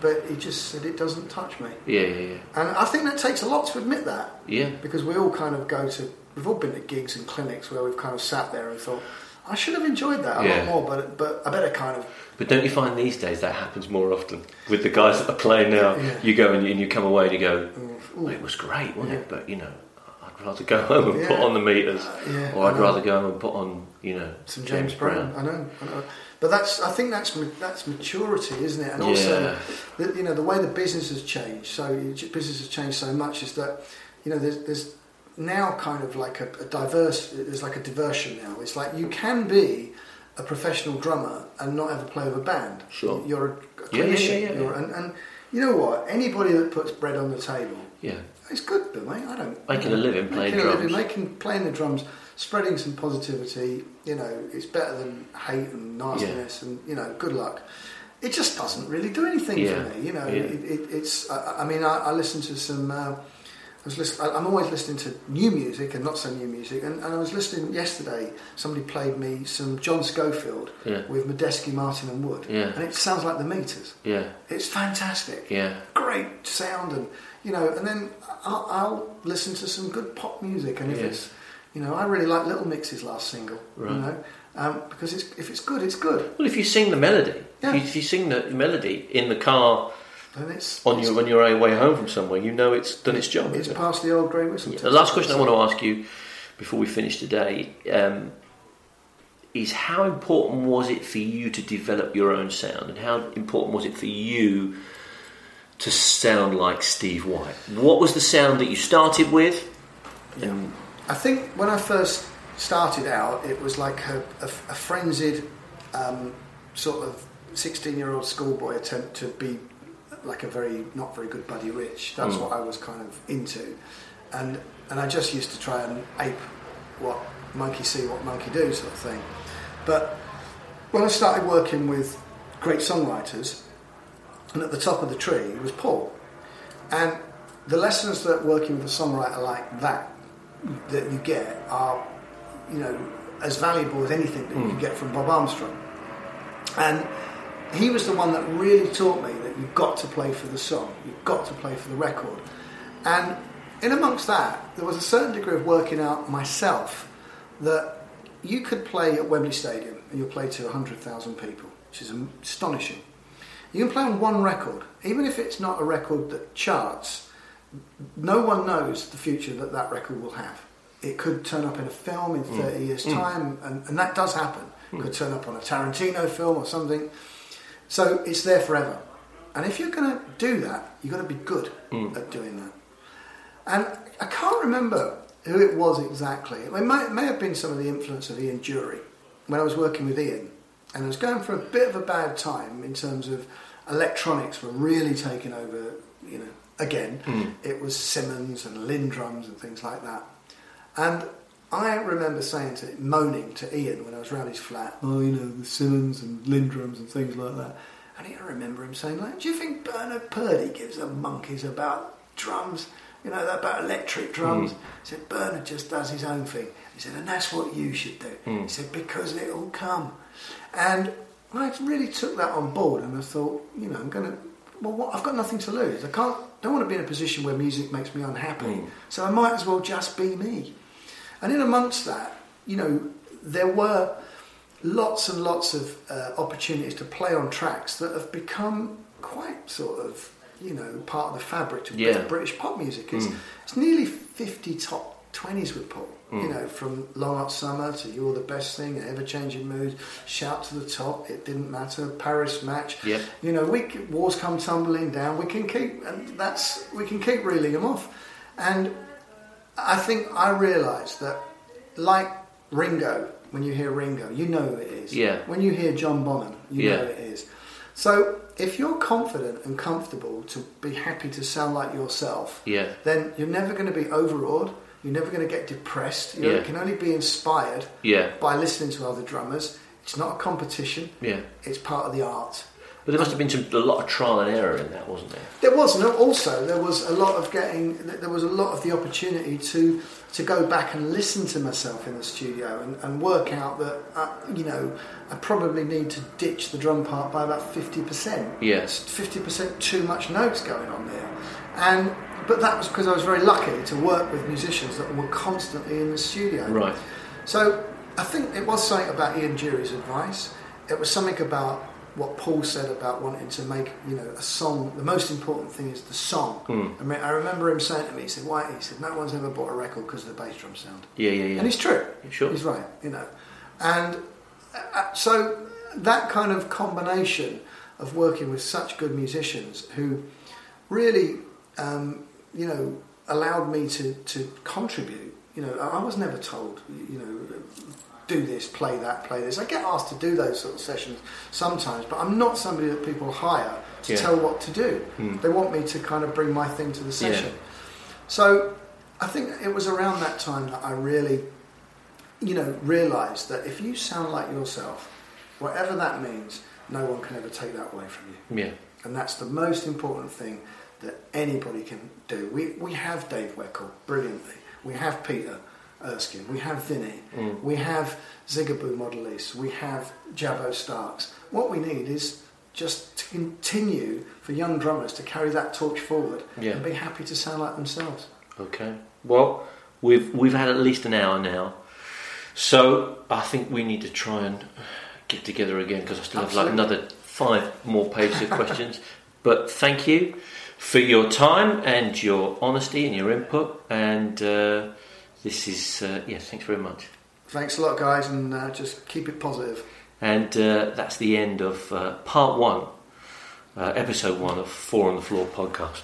but he just said it doesn't touch me, yeah, yeah, yeah. and I think that takes a lot to admit that Yeah, because we all kind of go to, we've all been to gigs and clinics where we've kind of sat there and thought, I should have enjoyed that a Yeah. lot more, but but I better kind of But don't you find these days that happens more often with the guys that are playing now? Yeah. You go and you, and you come away and you go, mm. well, it was great, wasn't it? But you know, I'd rather go home and put Yeah. on the meters, yeah, or I I'd know. rather go home and put on, you know, some James, Brown. I know, I know. But that's I think that's ma- that's maturity, isn't it? And also, the, you know, the way the business has changed. So you- business has changed so much is that you know there's there's now kind of like a, a diverse. There's like a diversion now. It's like you can be a professional drummer and not ever play with a band. Sure. You're a, a Yeah, clinician. yeah, yeah, You're-. And, and you know what? Anybody that puts bread on the table, Yeah, it's good, but mate, I don't Making a living playing making a living, drums. making playing the drums, spreading some positivity. You know, it's better than hate and nastiness, and you know, good luck. It just doesn't really do anything Yeah, for me. You know, yeah. it, it, it's. I, I mean, I, I listen to some. Uh, was listen, I'm always listening to new music and not so new music, and, and I was listening yesterday. Somebody played me some John Scofield Yeah. with Medeski, Martin, and Wood, Yeah. and it sounds like the Meters. yeah, It's fantastic yeah, great sound and you know and then I'll, I'll listen to some good pop music and if Yeah. it's you know I really like Little Mix's last single Right. you know um, because it's, if it's good it's good Well, if you sing the melody, Yeah. if, you, if you sing the melody in the car then it's on it's, your on your way home from somewhere, you know it's done its job. it's it? past the old grey whistle Yeah. The last question I want to ask you before we finish today um, is how important was it for you to develop your own sound, and how important was it for you to sound like Steve White? What was the sound that you started with? Yeah. I think when I first started out it was like a, a, a frenzied um, sort of 16 year old schoolboy attempt to be like a very not very good Buddy Rich. That's Mm. what I was kind of into. And and I just used to try and ape what monkey see what monkey do sort of thing. But when I started working with great songwriters and at the top of the tree was Paul. And the lessons that working with a songwriter like that that you get are, you know, as valuable as anything that you can get from Bob Armstrong. And he was the one that really taught me you've got to play for the song, you've got to play for the record. And in amongst that, there was a certain degree of working out myself that you could play at Wembley Stadium and you'll play to 100,000 people, which is astonishing. You can play on one record, even if it's not a record that charts, no one knows the future that that record will have. It could turn up in a film in 30 mm. years' mm. time, and, and, that does happen. Mm. Could turn up on a Tarantino film or something. So it's there forever. And if you're going to do that, you've got to be good mm. at doing that. And I can't remember who it was exactly. It may, it may have been some of the influence of Ian Dury when I was working with Ian. And I was going for a bit of a bad time in terms of electronics were really taking over, you know, again. Mm. It was Simmons and LinnDrums and things like that. And I remember saying to moaning to Ian when I was around his flat, oh, you know, the Simmons and LinnDrums and things like that. And I remember him saying, like, do you think Bernard Purdie gives a monkeys about drums? You know, about electric drums? Mm. He said, Bernard just does his own thing. He said, and that's what you should do. Mm. He said, because it'll come. And I really took that on board and I thought, you know, I'm going to, well, what, I've got nothing to lose. I can't, don't want to be in a position where music makes me unhappy. Mm. So I might as well just be me. And in amongst that, you know, there were lots and lots of uh, opportunities to play on tracks that have become quite sort of you know part of the fabric of yeah. British pop music. It's, mm. it's nearly fifty top twenties with Paul. Mm. You know, from Long Hot Summer to You're the Best Thing, Ever Changing Mood, Shout to the Top, It Didn't Matter, Paris Match. Yep. You know, we Walls Come Tumbling Down. We can keep and that's we can keep reeling them off. And I think I realised that, like Ringo, when you hear Ringo, you know who it is. Yeah. When you hear John Bonham, you yeah. know it is. So if you're confident and comfortable to be happy to sound like yourself, yeah. then you're never going to be overawed. You're never going to get depressed. You, yeah. can only be inspired yeah. by listening to other drummers. It's not a competition. Yeah. It's part of the art. But there must have been some, a lot of trial and error in that, wasn't there? There was, and also there was a lot of getting. There was a lot of the opportunity to to go back and listen to myself in the studio and, and work out that uh, you know I probably need to ditch the drum part by about fifty percent. Yes, fifty percent too much notes going on there, and but that was because I was very lucky to work with musicians that were constantly in the studio. Right. So I think it was something about Ian Dury's advice. It was something about what Paul said about wanting to make, you know, a song. The most important thing is the song. Mm. I mean, I remember him saying to me, he said, "Why?" He said, "No one's ever bought a record because of the bass drum sound." Yeah, yeah, yeah. And he's true. Sure. He's right. You know, and uh, so that kind of combination of working with such good musicians who really, um, you know, allowed me to to contribute. You know, I was never told, you know, do this, play that, play this. I get asked to do those sort of sessions sometimes, but I'm not somebody that people hire to yeah. tell what to do. Mm. They want me to kind of bring my thing to the session. Yeah. So I think it was around that time that I really, you know, realised that if you sound like yourself, whatever that means, no one can ever take that away from you. Yeah. And that's the most important thing that anybody can do. We, we have Dave Weckl brilliantly. We have Peter Erskine, we have Vinny, mm. we have Zigaboo Modeliste, we have Jabo Starks. What we need is just to continue for young drummers to carry that torch forward yeah. and be happy to sound like themselves. Okay. Well, we've we've had at least an hour now, so I think we need to try and get together again because I still Absolutely. have like another five more pages of questions. But thank you for your time and your honesty and your input and. Uh, this is, uh, yeah, thanks very much. Thanks a lot, guys, and uh, just keep it positive. And uh, that's the end of uh, part one, uh, episode one of Four on the Floor podcast.